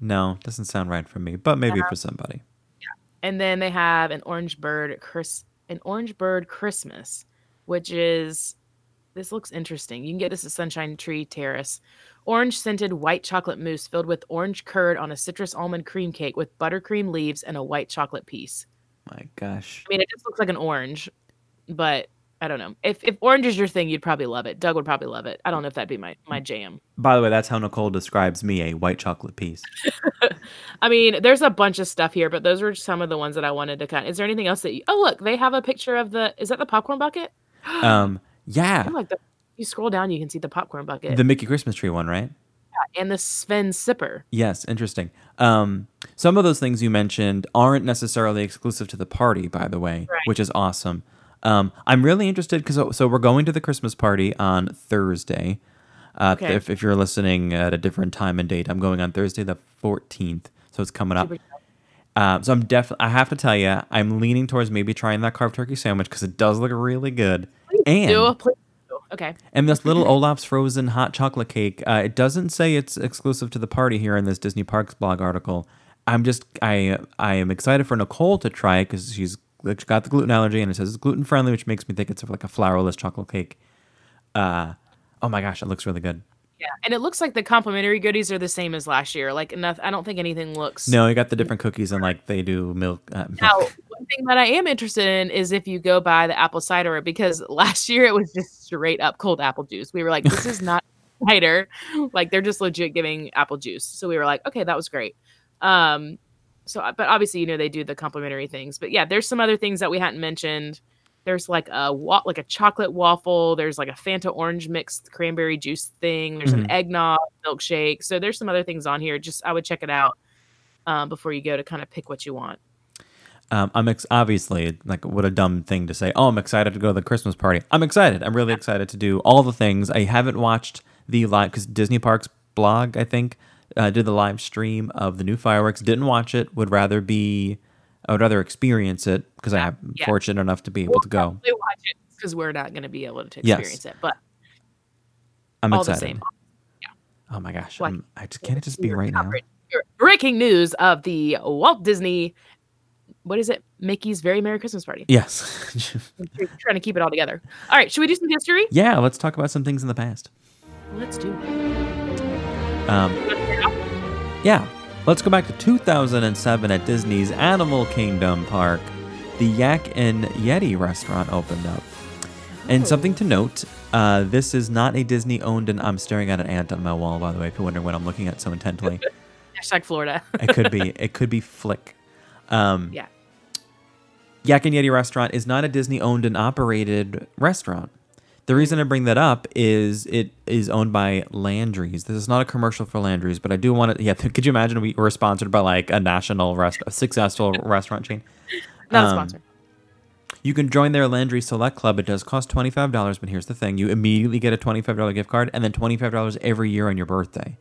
no, doesn't sound right for me, but maybe Uh-huh. for somebody. Yeah. And then they have an orange bird Chris an orange bird Christmas, which is this looks interesting. You can get this at Sunshine Tree Terrace. Orange scented white chocolate mousse filled with orange curd on a citrus almond cream cake with buttercream leaves and a white chocolate piece. My gosh. I mean, it just looks like an orange, but I don't know. If if orange is your thing, you'd probably love it. Doug would probably love it. I don't know if that'd be my my jam. By the way, that's how Nicole describes me, a white chocolate piece. I mean, there's a bunch of stuff here, but those were some of the ones that I wanted to kind. Is there anything else that you? Oh, look, they have a picture of the. Is that the popcorn bucket? Um, yeah, Oh, like the, you scroll down, you can see the popcorn bucket the Mickey Christmas tree one, right? Yeah, and the Sven sipper. Yes, interesting. Um, some of those things you mentioned aren't necessarily exclusive to the party, by the way, Right. which is awesome. Um, I'm really interested because so we're going to the Christmas party on Thursday. Uh, Okay. if, if you're listening at a different time and date, I'm going on Thursday the 14th, so it's coming up. Uh, so I'm definitely. I have to tell you, I'm leaning towards maybe trying that carved turkey sandwich because it does look really good. And Do please. Okay. and this little Olaf's frozen hot chocolate cake, uh, it doesn't say it's exclusive to the party here in this Disney Parks blog article. I'm just I I am excited for Nicole to try it because she's got the gluten allergy and it says it's gluten friendly, which makes me think it's like a flourless chocolate cake. Uh, oh my gosh, it looks really good. Yeah, and it looks like the complimentary goodies are the same as last year. Like, enough. I don't think anything looks. No, you got the different cookies and like they do milk. Uh, milk. Now, one thing that I am interested in is if you go buy the apple cider because last year it was just straight up cold apple juice. We were like, this is not cider. Like they're just legit giving apple juice. So we were like, okay, that was great. Um, so but obviously you know they do the complimentary things. But yeah, there's some other things that we hadn't mentioned. There's like a wa- like a chocolate waffle. There's like a Fanta orange mixed cranberry juice thing. There's Mhm. an eggnog milkshake. So there's some other things on here. Just I would check it out um, before you go to kind of pick what you want. Um, I'm ex- obviously like what a dumb thing to say. Oh, I'm excited to go to the Christmas party. I'm excited. I'm really excited to do all the things. I haven't watched the live because Disney Parks blog, I think, uh, did the live stream of the new fireworks. Didn't watch it. Would rather be. I would rather experience it because I'm yeah. fortunate enough to be able to go. Watch it because we're not going to be able to Yes. experience it. But I'm all excited. the same. Yeah. Oh my gosh! I'm, I just can't it just be right now. Breaking news of the Walt Disney. What is it? Mickey's Very Merry Christmas Party. Yes. Trying to keep it all together. All right, should we do some history? yeah. Let's talk about some things in the past. Let's do it. Um, Yeah, let's go back to 2007 at Disney's Animal Kingdom Park. The Yak and Yeti restaurant opened up. And something to note uh, this is not a Disney owned, and I'm staring at an ant on my wall, by the way, if you're wondering what I'm looking at so intently. Hashtag Florida. It could be. It could be Flik. Um, yeah. Yak and Yeti restaurant is not a Disney owned and operated restaurant. The reason I bring that up is it is owned by Landry's. This is not a commercial for Landry's, but I do want to. Yeah, could you imagine we were sponsored by like a national rest, a successful restaurant chain? Not a Um, sponsor. You can join their Landry Select Club. It does cost twenty five dollars, but here's the thing: you immediately get a twenty five dollar gift card, and then twenty five dollars every year on your birthday.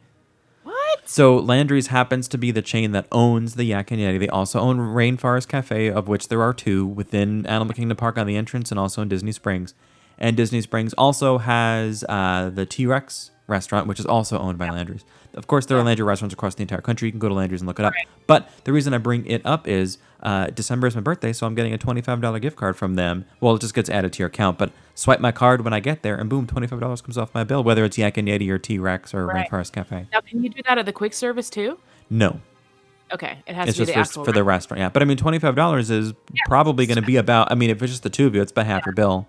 What? So Landry's happens to be the chain that owns the Yak and Yeti. They also own Rainforest Cafe, of which there are two within Animal Kingdom Park on the entrance and also in Disney Springs. And Disney Springs also has uh, the T Rex restaurant, which is also owned by Landry's. Of course, there are Landry restaurants across the entire country. You can go to Landry's and look it up. But the reason I bring it up is uh, December is my birthday, so I'm getting a $25 gift card from them. Well, it just gets added to your account, but swipe my card when I get there, and boom, $25 comes off my bill, whether it's Yak and Yeti or T Rex or Right. Rainforest Cafe. Now, can you do that at the quick service too? No, Okay, it has it's to be just the for, actual. for the restaurant. Yeah, but I mean, twenty five dollars is probably going to be about. I mean, if it's just the two of you, it's about half your bill.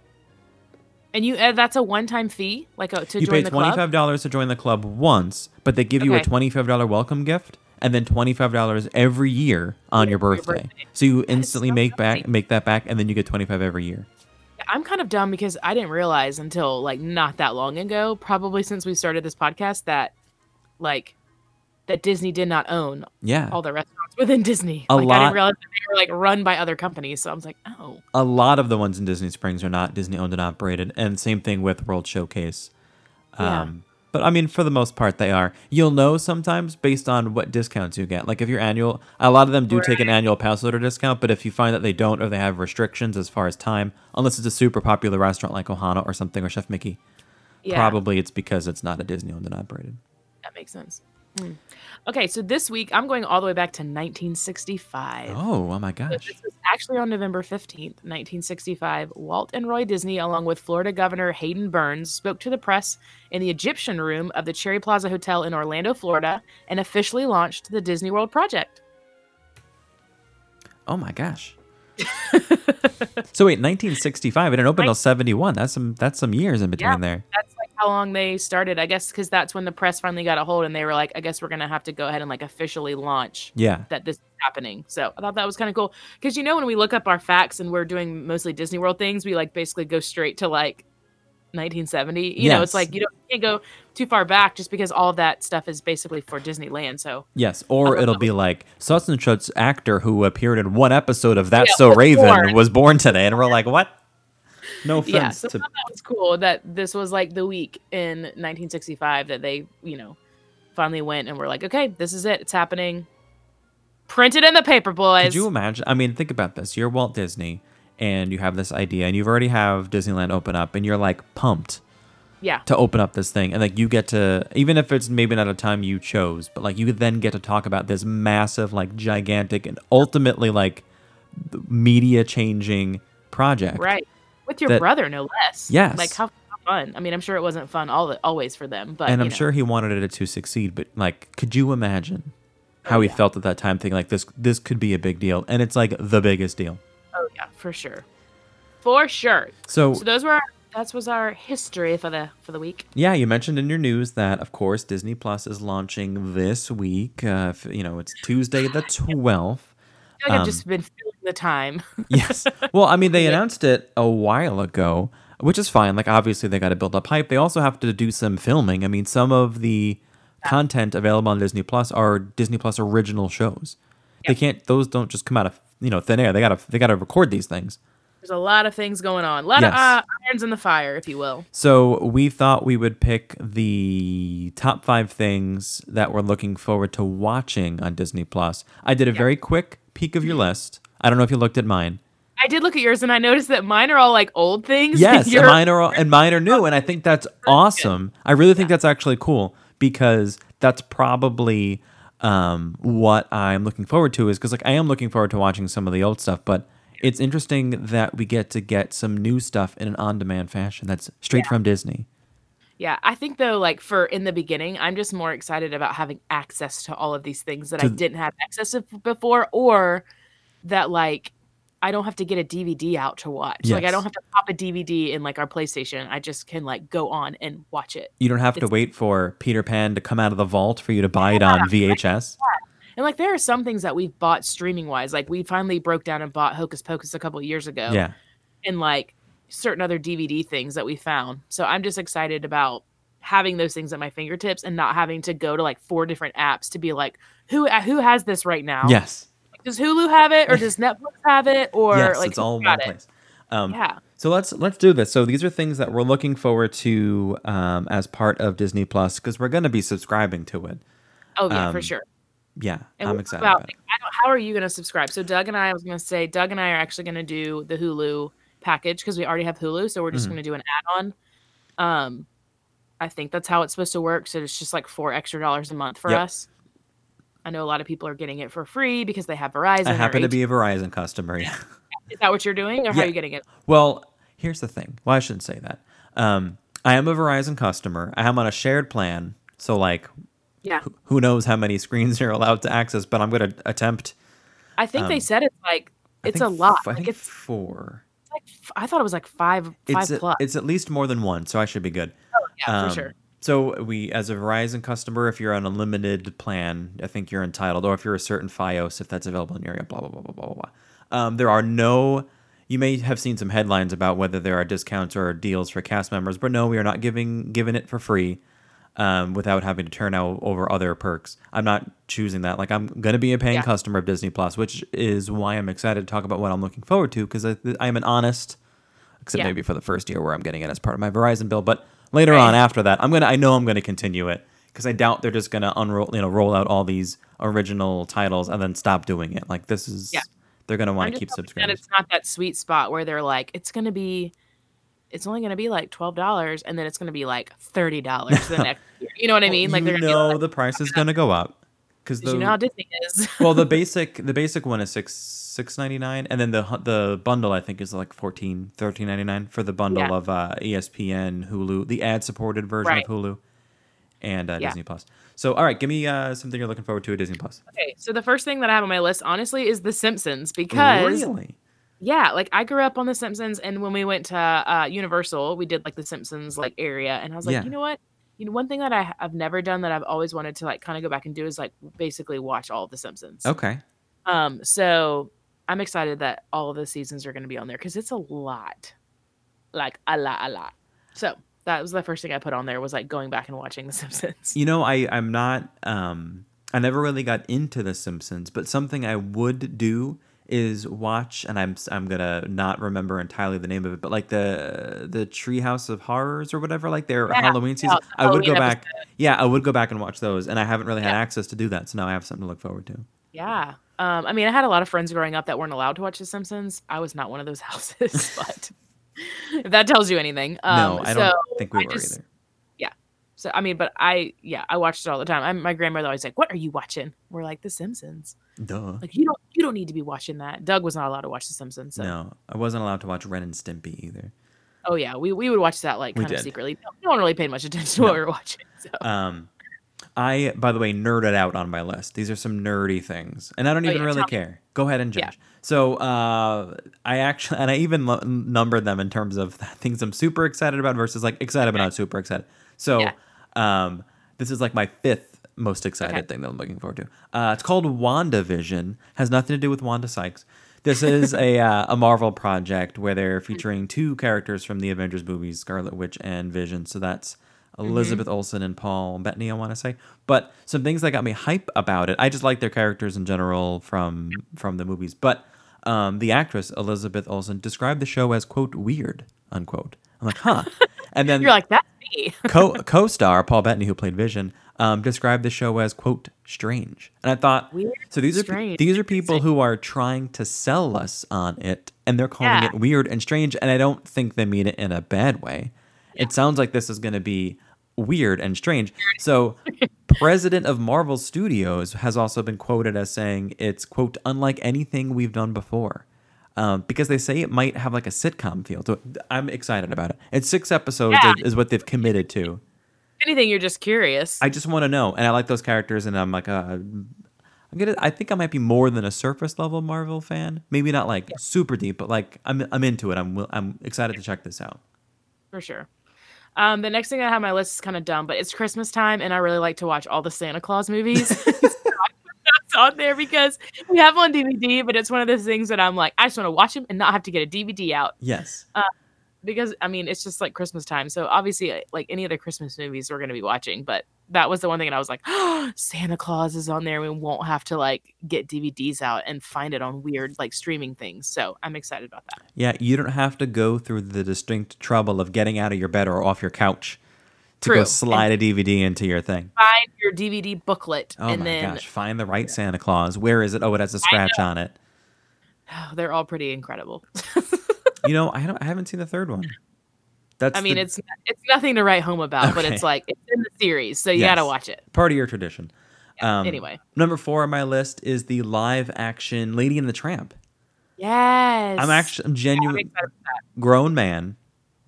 And you uh, that's a one-time fee, like uh, to You join pay the twenty five dollars to join the club once, but they give you a twenty five dollar welcome gift, and then twenty five dollars every year on your your birthday. birthday. So you instantly so make back make that back, and then you get twenty five every year. I'm kind of dumb because I didn't realize until like not that long ago, probably since we started this podcast, that like that Disney did not own Yeah, all the restaurants within Disney. A like I lot- didn't realize that they were like run by other companies. So I was like, oh, a lot of the ones in Disney Springs are not Disney owned and operated, and same thing with World Showcase. Yeah. Um, but I mean, for the most part, they are. You'll know sometimes based on what discounts you get. Like if your annual, a lot of them do take an annual pass holder discount, but if you find that they don't or they have restrictions as far as time, unless it's a super popular restaurant like Ohana or something or Chef Mickey, yeah, probably it's because it's not a Disney owned and operated. that makes sense. Hmm. Okay, so this week I'm going all the way back to 1965. Oh, oh my So gosh. This was actually on November 15th, 1965. Walt and Roy Disney, along with Florida Governor Haydon Burns, spoke to the press in the Egyptian room of the Cherry Plaza Hotel in Orlando, Florida, and officially launched the Disney World project. Oh my gosh. so wait, 1965. It didn't open until 71. That's some. That's some years in between Yeah. there. That's how long they started, I guess, because that's when the press finally got a hold and they were like, I guess we're going to have to go ahead and like officially launch Yeah. that this is happening. So I thought that was kind of cool. Because you know, when we look up our facts and we're doing mostly Disney World things, we like basically go straight to like 1970. You know, it's like you don't you can't go too far back just because all of that stuff is basically for Disneyland. So Yes, or it'll that be like such and such actor who appeared in one episode of That's Yeah, So Raven born. was born today, and we're like, what? No offense yeah, so to that was cool that this was like the week in 1965 that they, you know, finally went and were like, okay, this is it, it's happening. Print it in the paper, boys. Could you imagine? I mean, think about this. You're Walt Disney, and you have this idea, and you've already have Disneyland open up, and you're like pumped yeah, to open up this thing, and like you get to, even if it's maybe not a time you chose, but like you then get to talk about this massive, like gigantic, and ultimately like media changing project. right. With your that- brother, no less. Yes. Like how fun. I mean, I'm sure it wasn't fun all the, always for them, but and I'm know. sure he wanted it to succeed, but like, could you imagine how Oh, he yeah. felt at that time, thinking like this this could be a big deal, and it's like the biggest deal. Oh yeah, for sure, for sure. So, So those were our, that was our history for the for the week. yeah, you mentioned in your news that of course Disney Plus is launching this week. Uh, you know, it's Tuesday the 12th. Like Um, I've just been filling the time. yes. Well, I mean, they announced it a while ago, which is fine. Like, obviously, they got to build up hype. They also have to do some filming. I mean, some of the content available on Disney Plus are Disney Plus original shows. They can't; those don't just come out of you know thin air. They gotta they gotta record these things. There's a lot of things going on, a lot Yes. of uh, irons in the fire, if you will. So we thought we would pick the top five things that we're looking forward to watching on Disney Plus. I did a very quick peek of your list. I don't know if you looked at mine. I did look at yours and I noticed that mine are all like old things. Yes, and mine are all- and mine are new, and I think that's awesome. I really think that's actually cool because that's probably um, what I'm looking forward to. Is because like I am looking forward to watching some of the old stuff, but it's interesting that we get to get some new stuff in an on-demand fashion that's straight from Disney. Yeah, I think though, like for in the beginning, I'm just more excited about having access to all of these things that I didn't have access to before, or that like I don't have to get a DVD out to watch. Like I don't have to pop a DVD in like our PlayStation. I just can like go on and watch it. You don't have to wait for Peter Pan to come out of the vault for you to buy it on VHS. And like there are some things that we've bought streaming wise. Like we finally broke down and bought Hocus Pocus a couple years ago. Yeah. And like certain other DVD things that we found. So I'm just excited about having those things at my fingertips and not having to go to like four different apps to be like, who uh, who has this right now? Yes. Does Hulu have it or does Netflix have it or yes, like it's all in one it? place. Um, Yeah. So let's let's do this. So these are things that we're looking forward to um, as part of Disney Plus because we're going to be subscribing to it. Oh yeah, for Um, sure. Yeah, And I'm excited about, about it. like, I don't, how are you going to subscribe? So Doug and I, I was going to say, Doug and I are actually going to do the Hulu package because we already have Hulu, so we're just Mhm. going to do an add-on. Um, I think that's how it's supposed to work. So it's just like four extra dollars a month for Yep. us. I know a lot of people are getting it for free because they have Verizon. I happen to be a Verizon customer. Yeah. Is that what you're doing, or how are you getting it? Well, here's the thing. Well, I shouldn't say that. Um, I am a Verizon customer. I am on a shared plan, so like, Yeah, wh- who knows how many screens you're allowed to access? But I'm going to attempt. I think they um, said it's like it's a lot. f- I like think it's four. Like I thought it was like five five It's a- plus. it's at least more than one, so I should be good. Oh, yeah, Um, for sure. So we, as a Verizon customer, if you're on a limited plan, I think you're entitled, or if you're a certain FiOS, if that's available in your area, blah blah blah blah blah blah. blah. Um, there are no. You may have seen some headlines about whether there are discounts or deals for cast members, but no, we are not giving giving it for free, um, without having to turn out over other perks. I'm not choosing that. Like I'm going to be a paying Yeah. customer of Disney Plus, which is why I'm excited to talk about what I'm looking forward to because I, I am an honest except Yeah. maybe for the first year where I'm getting it as part of my Verizon bill. But later Right. on, after that, I'm gonna I know I'm gonna continue it because I doubt they're just gonna unroll you know roll out all these original titles and then stop doing it. Like this is Yeah. they're gonna want to keep subscribing. it's not that sweet spot where they're like, it's gonna be, it's only gonna be like twelve dollars, and then it's gonna be like thirty dollars the next year. You know what I mean? like you they're know like, the price is gonna go up because 'cause you know how Disney is. well the basic the basic one is six six ninety nine and then the the bundle I think is like 14 13 ninety nine for the bundle Yeah. of uh, ESPN Hulu the ad supported version Right. of Hulu and uh, Yeah. Disney Plus. So all right, give me uh, something you're looking forward to at Disney Plus. okay, so the first thing that I have on my list, honestly, is The Simpsons because really yeah, like I grew up on The Simpsons, and when we went to uh, Universal, we did like The Simpsons like area, and I was like, Yeah. you know what? You know, one thing that I, I've never done that I've always wanted to like kind of go back and do is like basically watch all of The Simpsons. okay. Um, so I'm excited that all of the seasons are going to be on there because it's a lot, like a lot, a lot. So that was the first thing I put on there was like going back and watching The Simpsons. You know, I I'm not um I never really got into The Simpsons, but something I would do is watch, and I'm I'm gonna not remember entirely the name of it, but like the the Treehouse of Horrors or whatever, like their Yeah, Halloween yeah, season. the I would go back. Yeah, I would go back and watch those, and I haven't really had access to do that, so now I have something to look forward to. Yeah. Um, I mean, I had a lot of friends growing up that weren't allowed to watch The Simpsons. I was not one of those houses, but if that tells you anything. Um, no, I don't so think we I were just- either. Yeah. So I mean, but I yeah, I watched it all the time. I, my grandmother always like, "What are you watching?" We're like, "The Simpsons." Duh. Like you don't you don't need to be watching that. Doug was not allowed to watch The Simpsons. So. No, I wasn't allowed to watch Ren and Stimpy either. Oh yeah, we, we would watch that like We kind of secretly. No, no one really paid much attention to what we were watching. So. Um, I, by the way, nerded out on my list. These are some nerdy things, and I don't Oh, even yeah, really care. Go ahead and Yeah. judge. So, uh, I actually, and I even lo- numbered them in terms of things I'm super excited about versus like excited but not super excited. So, Yeah. um, this is like my fifth most excited Okay. thing that I'm looking forward to. Uh, it's called WandaVision. Has nothing to do with Wanda Sykes. This is a uh, a Marvel project where they're featuring two characters from the Avengers movies, Scarlet Witch and Vision. So that's Elizabeth Olsen and Paul Bettany, I want to say. But some things that got me hype about it. I just like their characters in general from from the movies. But um, the actress Elizabeth Olsen described the show as quote weird unquote. I'm like, huh. And then You're like that's me. co co-star Paul Bettany, who played Vision, um, described the show as quote strange, and I thought, Weird, so these are these are people who are trying to sell us on it, and they're calling Yeah. it weird and strange, and I don't think they mean it in a bad way. It sounds like this is going to be weird and strange. So, president of Marvel Studios has also been quoted as saying it's quote unlike anything we've done before. Um, because they say it might have like a sitcom feel. So I'm excited about it. It's six episodes Yeah. is, is what they've committed to. Anything, you're just curious. I just want to know, and I like those characters, and I'm like, uh, I'm gonna. I think I might be more than a surface level Marvel fan. Maybe not like super deep, but like I'm I'm into it. I'm I'm excited to check this out. for sure. Um, the next thing I have on my list is kind of dumb, but it's Christmas time, and I really like to watch all the Santa Claus movies. so I put those on there because we have on DVD, but it's one of those things that I'm like, I just want to watch them and not have to get a DVD out Yes. Because I mean, it's just like Christmas time. So obviously, uh, like any other Christmas movies, we're going to be watching. But that was the one thing, and I was like, Santa Claus is on there. We won't have to like get DVDs out and find it on weird like streaming things. So I'm excited about that. Yeah, you don't have to go through the distinct trouble of getting out of your bed or off your couch to go True. slide a DVD into your thing. Find your DVD booklet, Oh and my then gosh, find the right Santa Claus. Where is it? Oh, it has a scratch on it. Oh, they're all pretty incredible. You know, I don't I haven't seen the third one. That's I mean, the it's it's nothing to write home about, but it's like it's in the series, so you got to watch it. part of your tradition. Um, anyway. number four on my list is the live action Lady and the Tramp. Yes, I'm actually I'm I'm genuine excited about that. grown man,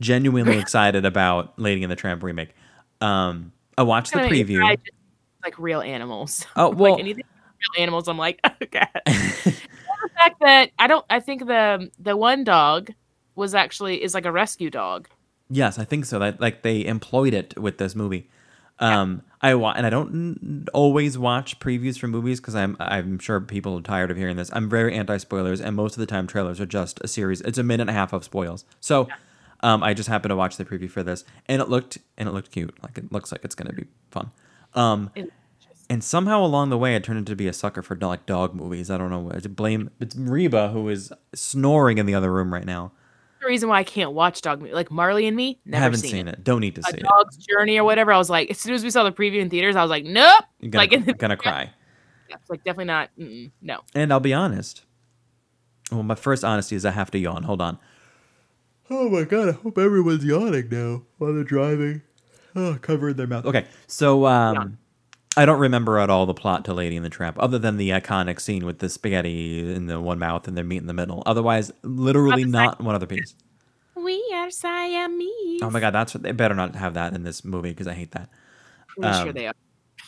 genuinely excited about Lady and the Tramp remake. Um, I watched the Kinda make me cry preview. just like real animals. Oh well, like anything real animals, I'm like, okay. the fact that I don't, I think the the one dog was actually is like a rescue dog. yes, I think so. That like they employed it with this movie. Um, I wa- and I don't n- always watch previews for movies because I'm I'm sure people are tired of hearing this. I'm very anti spoilers, and most of the time trailers are just a series. It's a minute and a half of spoils. So, um, I just happened to watch the preview for this, and it looked and it looked cute. Like it looks like it's gonna be fun. Um, and somehow along the way, I turned into be a sucker for like dog movies. I don't know. I blame it's Reba who is snoring in the other room right now. The reason why I can't watch dog movie, like Marley and Me, never haven't seen, seen, it. it. Don't need to A see it. dog's journey or whatever. I was like, as soon as we saw the preview in theaters, I was like, nope. You're gonna, like, in the, gonna cry. yeah, it's like definitely not. Mm-mm, no. And I'll be honest. Well, my first honesty is I have to yawn. Hold on. Oh my god! I hope everyone's yawning now while they're driving. Oh, covering their mouth. Okay, so um, Yawn. I don't remember at all the plot to Lady and the Tramp, other than the iconic scene with the spaghetti in the one mouth and their meat in the middle. Otherwise, literally not one other piece. We are Siamese. Oh my god, that's what they better not have that in this movie because I hate that. Sure um, they are.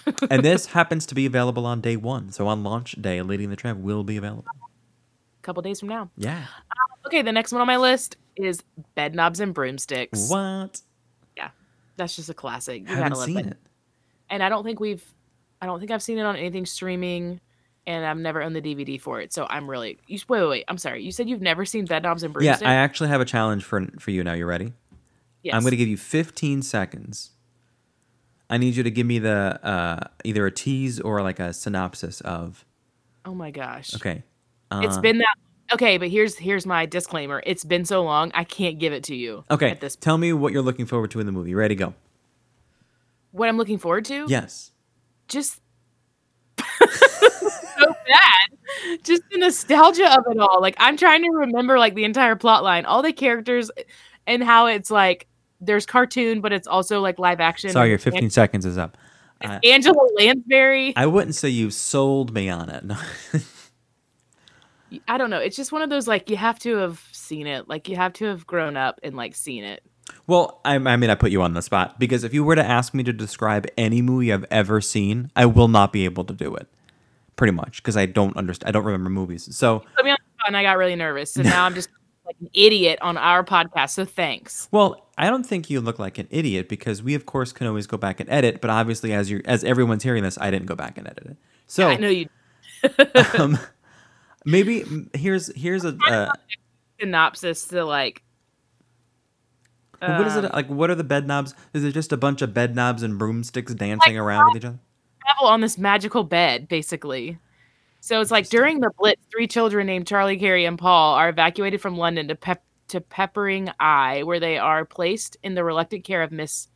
and this happens to be available on day one, so on launch day, Lady and the Tramp will be available. A couple days from now. Yeah. Okay, the next one on my list is Bed Knobs and Broomsticks. What? Yeah, that's just a classic. You haven't love seen Bed- it. And I don't think we've, I don't think I've seen it on anything streaming, and I've never owned the DVD for it. So I'm really. You wait, wait, wait. I'm sorry. You said you've never seen Bed Knobs and Yeah, I actually have a challenge for for you now. You ready? yes. I'm going to give you 15 seconds. I need you to give me the uh, either a tease or like a synopsis of. Oh my gosh. Okay. It's been that. Okay, but here's here's my disclaimer. It's been so long, I can't give it to you. Okay. At this, Tell me what you're looking forward to in the movie. Ready? Go. what I'm looking forward to. Yes. Just so bad. Just the nostalgia of it all. Like I'm trying to remember like the entire plot line, all the characters and how it's like there's cartoon, but it's also like live action. Sorry, your And 15 seconds is up. Uh, Angela Lansbury. I wouldn't say you sold me on it. No. I don't know. It's just one of those like you have to have seen it. Like you have to have grown up and like seen it. Well, I, I mean, I put you on the spot because if you were to ask me to describe any movie I've ever seen, I will not be able to do it. Pretty much because I don't understand. I don't remember movies. So Put me on the spot and I got really nervous. So now I'm just like an idiot on our podcast. So thanks. Well, I don't think you look like an idiot because we, of course, can always go back and edit. But obviously, as you as everyone's hearing this, I didn't go back and edit it. So I know you um, maybe here's here's a uh, synopsis to like what is it um, like? What are the bed knobs? Is it just a bunch of bed knobs and broomsticks dancing around with each other? travel on this magical bed, basically. So it's like during the Blitz, three children named Charlie, Carrie, and Paul are evacuated from London to Pep- to Pepperinge Eye, where they are placed in the reluctant care of Miss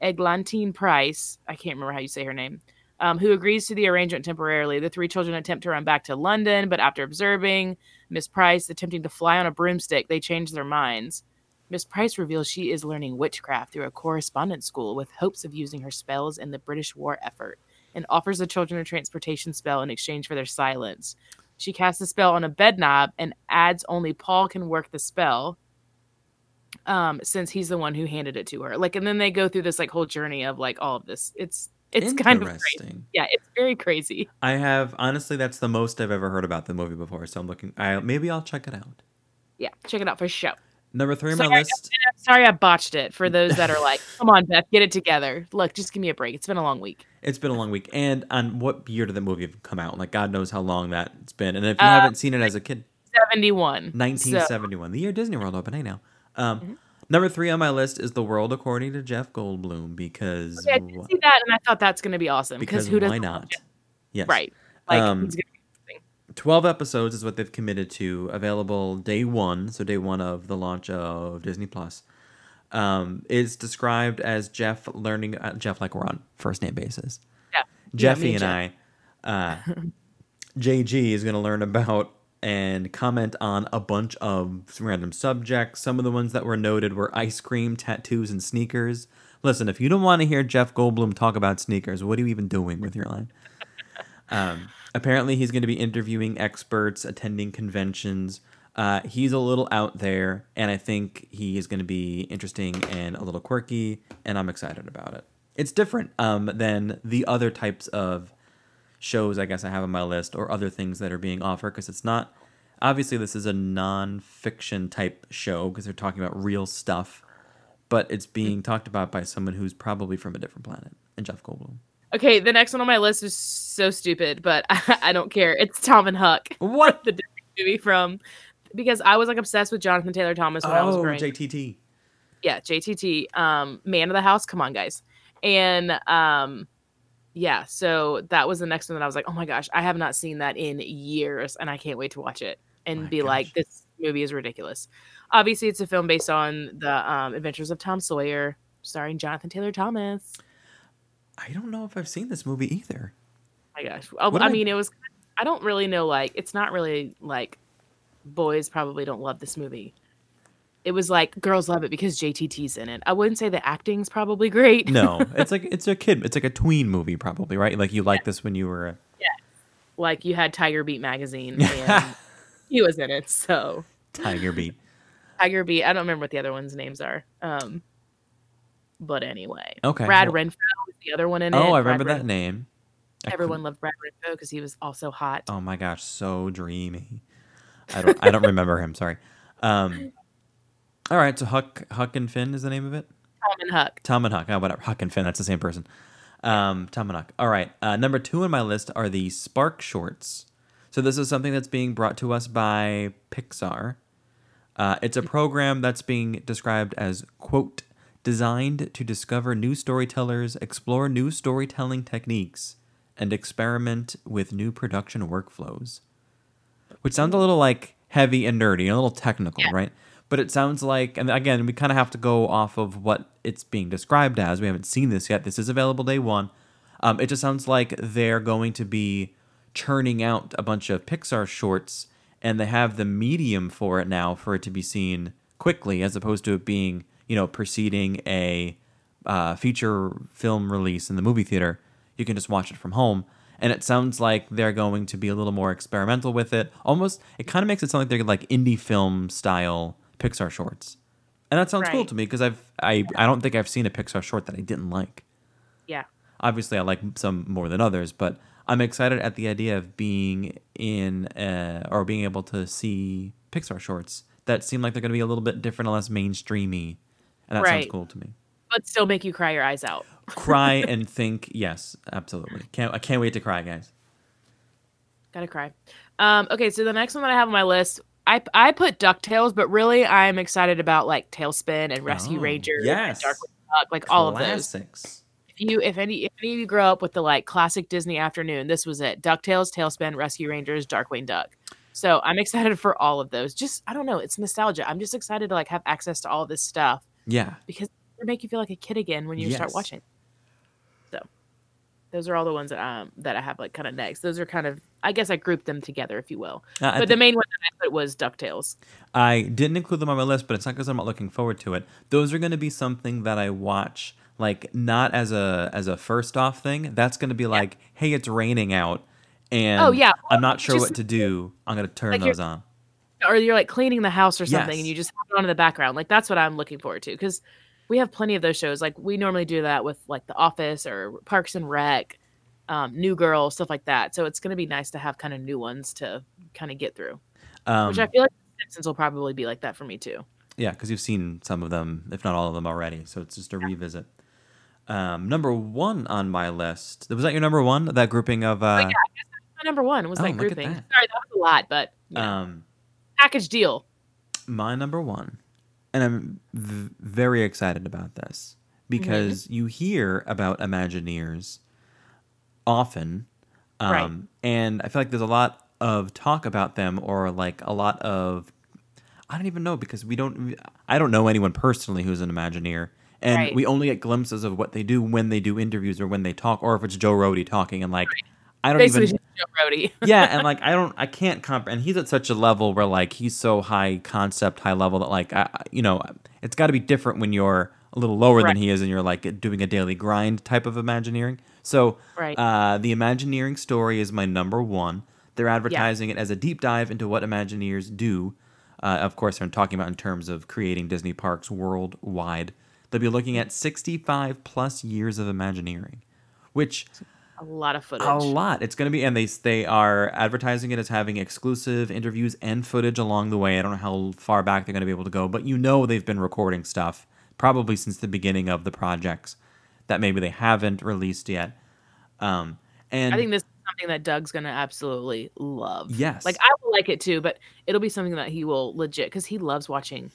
Eglantine Price. I can't remember how you say her name. Um, who agrees to the arrangement temporarily. The three children attempt to run back to London, but after observing Miss Price attempting to fly on a broomstick, they change their minds. Miss Price reveals she is learning witchcraft through a correspondence school with hopes of using her spells in the British war effort and offers the children a transportation spell in exchange for their silence. She casts a spell on a bed knob and adds only Paul can work the spell um since he's the one who handed it to her. Like and then they go through this like whole journey of like all of this. It's It's kind of crazy. Interesting. Yeah, it's very crazy. I have honestly, that's the most I've ever heard about the movie before. So I'm looking. I maybe I'll check it out. Yeah, check it out for sure. Number three on my Sorry, list. Sorry, I botched it. For those that are like, "Come on, Beth, get it together." Look, just give me a break. It's been a long week. It's been a long week. And on what year did the movie come out? Like God knows how long that's been. And if you Uh, haven't seen it as a kid, Seventy-one. So, 1971, the year Disney World opened. Hey now. Um, Mm-hmm. Number three on my list is The World According to Jeff Goldblum because yeah, I did wh- see that, and I thought that's going to be awesome because who why doesn't? not? Yes. Right. Like, Um, it's gonna be 12 episodes is what they've committed to, available day one, so day one of the launch of Disney Plus. Um, is described as Jeff learning, uh, Jeff like we're on first name basis. yeah. Jeffy me and and I, uh, JG is going to learn about and comment on a bunch of random subjects. Some of the ones that were noted were ice cream, tattoos, and sneakers. Listen, if you don't want to hear Jeff Goldblum talk about sneakers, what are you even doing with your life? Um, apparently, he's going to be interviewing experts, attending conventions. Uh, he's a little out there, and I think he is going to be interesting and a little quirky, and I'm excited about it. It's different um, than the other types of shows I guess I have on my list or other things that are being offered because it's not obviously this is a non-fiction type show because they're talking about real stuff, but it's being talked about by someone who's probably from a different planet, and Jeff Goldblum. Okay, the next one on my list is so stupid, but I, I don't care. It's Tom and Huck, What? the Disney movie from because I was like obsessed with Jonathan Taylor Thomas when I was Oh, growing. JTT. yeah, JTT, um, man of the house. Come on, guys, and um, yeah. So that was the next one that I was like, oh my gosh, I have not seen that in years, and I can't wait to watch it and My be like, this movie is ridiculous. Obviously, it's a film based on the um, Adventures of Tom Sawyer, starring Jonathan Taylor Thomas. I don't know if I've seen this movie either. my gosh. I, I am I- mean, it was. I don't really know. Like, it's not really like boys probably don't love this movie. It was like girls love it because JTT's in it. I wouldn't say the acting's probably great. No, it's like it's a kid. It's like a tween movie, probably, right? Like you like this when you were. A, like you had Tiger Beat magazine and he was in it. So Tiger Beat. Tiger Beat. I don't remember what the other ones' names are. Um, but anyway, Okay, Brad well- Renfro was the other one in it. Oh, I Brad remember that name. I Everyone loved Brad Renfro because he was also hot. Oh my gosh, so dreamy. I don't I don't remember him, sorry. Um All right, so Huck Huck and Finn is the name of it? Tom and Huck. Tom and Huck. Oh, whatever. Huck and Finn, that's the same person. Um Tom and Huck. All right. Uh, number 2 on my list are the Spark shorts. So this is something that's being brought to us by Pixar. Uh, it's a program that's being described as quote designed to discover new storytellers, explore new storytelling techniques, and experiment with new production workflows. Which sounds a little like heavy and nerdy, a little technical, Yeah. right? But it sounds like, and again, we kind of have to go off of what it's being described as. We haven't seen this yet. This is available day one. Um, it just sounds like they're going to be churning out a bunch of Pixar shorts, and they have the medium for it now for it to be seen quickly, as opposed to it being, you know, preceding a uh, feature film release in the movie theater. You can just watch it from home. And it sounds like they're going to be a little more experimental with it. Almost, it kind of makes it sound like they're like indie film style Pixar shorts. And that sounds cool to me because I've I, I don't think I've seen a Pixar short that I didn't like. Yeah. Obviously, I like some more than others, but I'm excited at the idea of being in uh, or being able to see Pixar shorts that seem like they're going to be a little bit different and less mainstreamy, and that sounds cool to me. But still make you cry your eyes out. Cry and think, yes, absolutely. Can't I can't wait to cry, guys. Gotta cry. Um, okay, so the next one that I have on my list, I I put Ducktales, but really I'm excited about like TaleSpin and Rescue Oh, Rangers yes. and Darkwing Duck, like all of those. Classics. If you if any if any of you grow up with the like classic Disney afternoon, this was it. Ducktales, TaleSpin, Rescue Rangers, Darkwing Duck. So I'm excited for all of those. Just I don't know, it's nostalgia. I'm just excited to like have access to all this stuff Yeah. because it make you feel like a kid again when you start watching. So those are all the ones that um that I have like kind of next. Those are kind of I guess I grouped them together, if you will. Uh, but the main one that I put was Ducktales. I didn't include them on my list, but it's not because I'm not looking forward to it. Those are going to be something that I watch, like not as a as a first off thing. That's going to be like, hey, it's raining out, and Oh, yeah. I'm not sure Just- what to do. I'm going to turn Like those on. Or you're like cleaning the house or something Yes. and you just have it on in the background. Like that's what I'm looking forward to. Because we have plenty of those shows. Like we normally do that with like The Office or Parks and Rec, um, New Girl, stuff like that. So it's going to be nice to have kind of new ones to kind of get through. Um, Which I feel like Simpsons will probably be like that for me too. Yeah, because you've seen some of them, if not all of them already. So it's just a revisit. Um, number one on my list. Was that your number one? That grouping of. Uh, My number one was Oh, that grouping. that. Sorry, that was a lot, but yeah. um, package deal. my number one, and I'm v- very excited about this because you hear about Imagineers often, um, Right. and I feel like there's a lot of talk about them, or like a lot of I don't even know because we don't. I don't know anyone personally who's an Imagineer, and Right. we only get glimpses of what they do when they do interviews or when they talk, or if it's Joe Rohde talking, and like I don't Basically, even Joe Brody. yeah, and like I don't, I can't comprehend. And he's at such a level where like he's so high concept, high level that like I, you know, it's got to be different when you're a little lower Right. than he is, and you're like doing a daily grind type of Imagineering. So, Right. uh, the Imagineering story is my number one. They're advertising it as a deep dive into what Imagineers do. Uh, of course, they're talking about in terms of creating Disney parks worldwide. They'll be looking at 65 plus years of Imagineering, which a lot of footage. a lot. It's going to be, and they they are advertising it as having exclusive interviews and footage along the way. I don't know how far back they're going to be able to go, but you know they've been recording stuff probably since the beginning of the projects that maybe they haven't released yet. Um, and I think this is something that Doug's gonna absolutely love. Yes. like I will like it too, but it'll be something that he will legit because he loves watching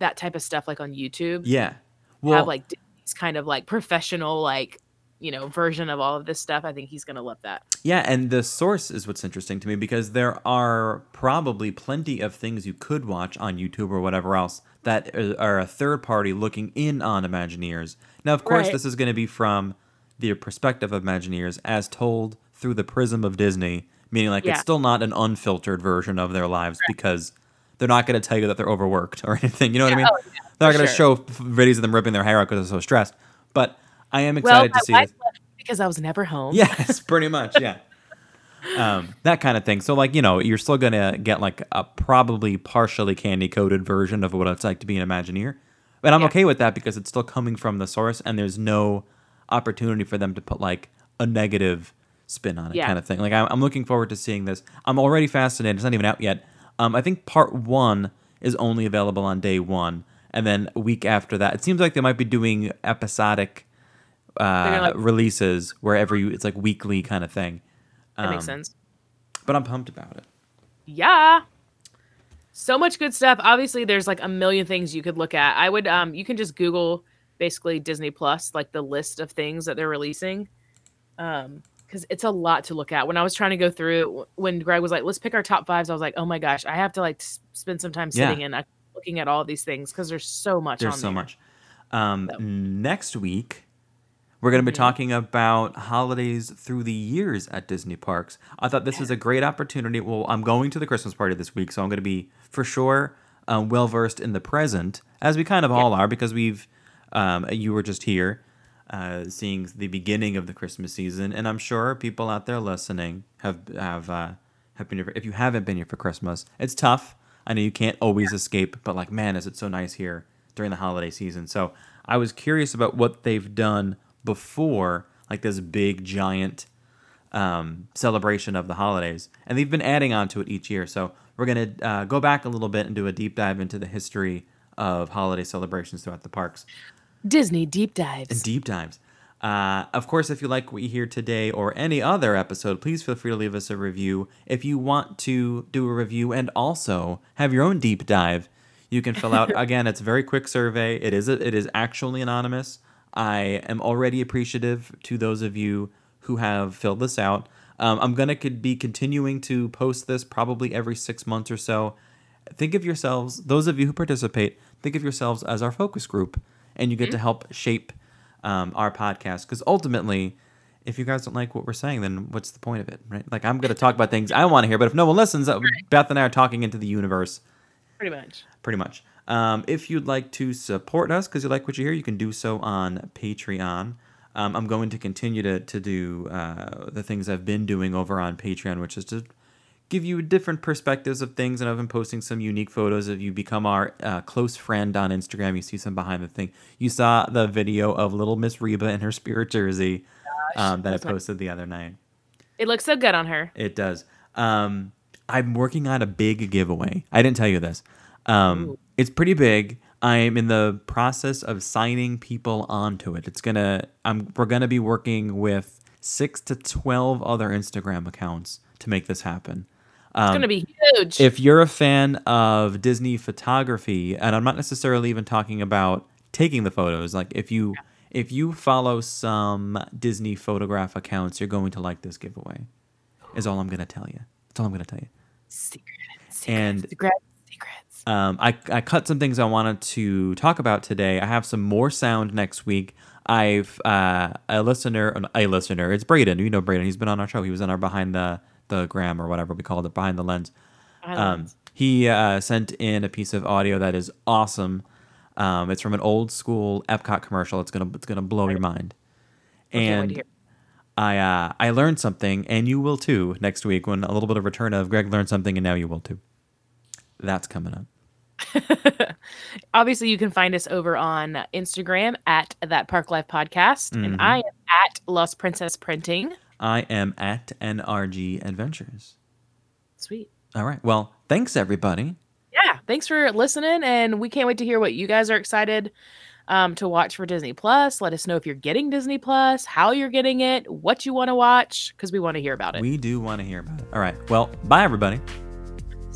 that type of stuff, like on YouTube. yeah, well, have like Disney's kind of like professional, like you know, version of all of this stuff. I think he's gonna love that. Yeah, and the source is what's interesting to me because there are probably plenty of things you could watch on YouTube or whatever else that are- a third party looking in on Imagineers. Now, of course, Right. this is going to be from the perspective of Imagineers as told through the prism of Disney, meaning like Yeah. it's still not an unfiltered version of their lives because they're not going to tell you that they're overworked or anything. You know what I mean? oh, yeah, they're not going to sure. show videos of them ripping their hair out because they're so stressed. But I am Well, excited my to see left because I was never home. Yes, pretty much. Yeah. Um, that kind of thing. So, like, you know, you're still going to get like a probably partially candy coated version of what it's like to be an Imagineer. But I'm Yeah. okay with that because it's still coming from the source and there's no opportunity for them to put like a negative spin on it Yeah. kind of thing. Like, I'm, I'm looking forward to seeing this. I'm already fascinated. It's not even out yet. Um, I think part one is only available on day one. And then a week after that, it seems like they might be doing episodic uh, like- releases where every it's like weekly kind of thing. that makes Um, sense. But I'm pumped about it. Yeah. So much good stuff. Obviously, there's like a million things you could look at. I would um you can just Google basically Disney Plus, like the list of things that they're releasing. Um, because it's a lot to look at. When I was trying to go through when Greg was like, let's pick our top fives, I was like, oh my gosh, I have to like spend some time Yeah. sitting and uh, looking at all these things because there's so much There's so there. much. Um, So- Next week, we're going to be talking about holidays through the years at Disney parks. I thought this was a great opportunity. Well, I'm going to the Christmas party this week, so I'm going to be for sure um, well versed in the present, as we kind of all are, because we've um, you were just here. Uh, seeing the beginning of the Christmas season, and I'm sure people out there listening have have uh, have been here. For, if you haven't been here for Christmas, it's tough. I know you can't always escape, but like, man, is it so nice here during the holiday season? So I was curious about what they've done before, like this big giant um, celebration of the holidays, and they've been adding on to it each year. So we're gonna uh, go back a little bit and do a deep dive into the history of holiday celebrations throughout the parks Disney deep dives. and deep dives. Uh, of course, if you like what you hear today or any other episode, please feel free to leave us a review. If you want to do a review and also have your own deep dive, you can fill out again. It's a very quick survey. It is a, it is actually anonymous. I am already appreciative to those of you who have filled this out. Um, I'm gonna could be continuing to post this probably every six months or so. Think of yourselves, those of you who participate, think of yourselves as our focus group, and you get to help shape um, our podcast. Because ultimately, if you guys don't like what we're saying, then what's the point of it, right? Like I'm going to talk about things I want to hear, but if no one listens, uh, Beth and I are talking into the universe Pretty much. pretty much. Um, if you'd like to support us because you like what you hear, you can do so on Patreon. Um, I'm going to continue to, to do uh, the things I've been doing over on Patreon, which is to give you different perspectives of things. And I've been posting some unique photos of you become our uh, close friend on Instagram. You see some behind the thing. You saw the video of little Miss Reba in her spirit jersey um, that I posted the other night. It looks so good on her. It does. Um, I'm working on a big giveaway. I didn't tell you this. Um, it's pretty big. I'm in the process of signing people onto it. It's gonna. I'm. We're gonna be working with six to twelve other Instagram accounts to make this happen. It's Um, gonna be huge. if you're a fan of Disney photography, and I'm not necessarily even talking about taking the photos, like if you if you follow some Disney photograph accounts, you're going to like this giveaway. Is all I'm gonna tell you. That's all I'm gonna tell you. secrets, secrets, And- secrets, Um, I, I cut some things I wanted to talk about today. I have some more sound next week. I've uh, a listener, a listener. It's Braden. You know Braden. He's been on our show. He was on our behind the the gram or whatever we called it, behind the lens. Um, he uh, sent in a piece of audio that is awesome. Um, it's from an old school Epcot commercial. It's gonna it's gonna blow your mind. to And. I uh, I learned something, and you will too next week when a little bit of return of Greg learned something, and now you will too. That's coming up. Obviously, you can find us over on Instagram at that Park Life Podcast, Mhm. and I am at Lost Princess Printing. I am at NRG Adventures. Sweet. All right. Well, thanks everybody. Yeah, thanks for listening, and we can't wait to hear what you guys are excited um, to watch for Disney Plus. Let us know if you're getting Disney Plus, how you're getting it, what you want to watch, because we want to hear about it. We do want to hear about it. All right. Well, bye everybody.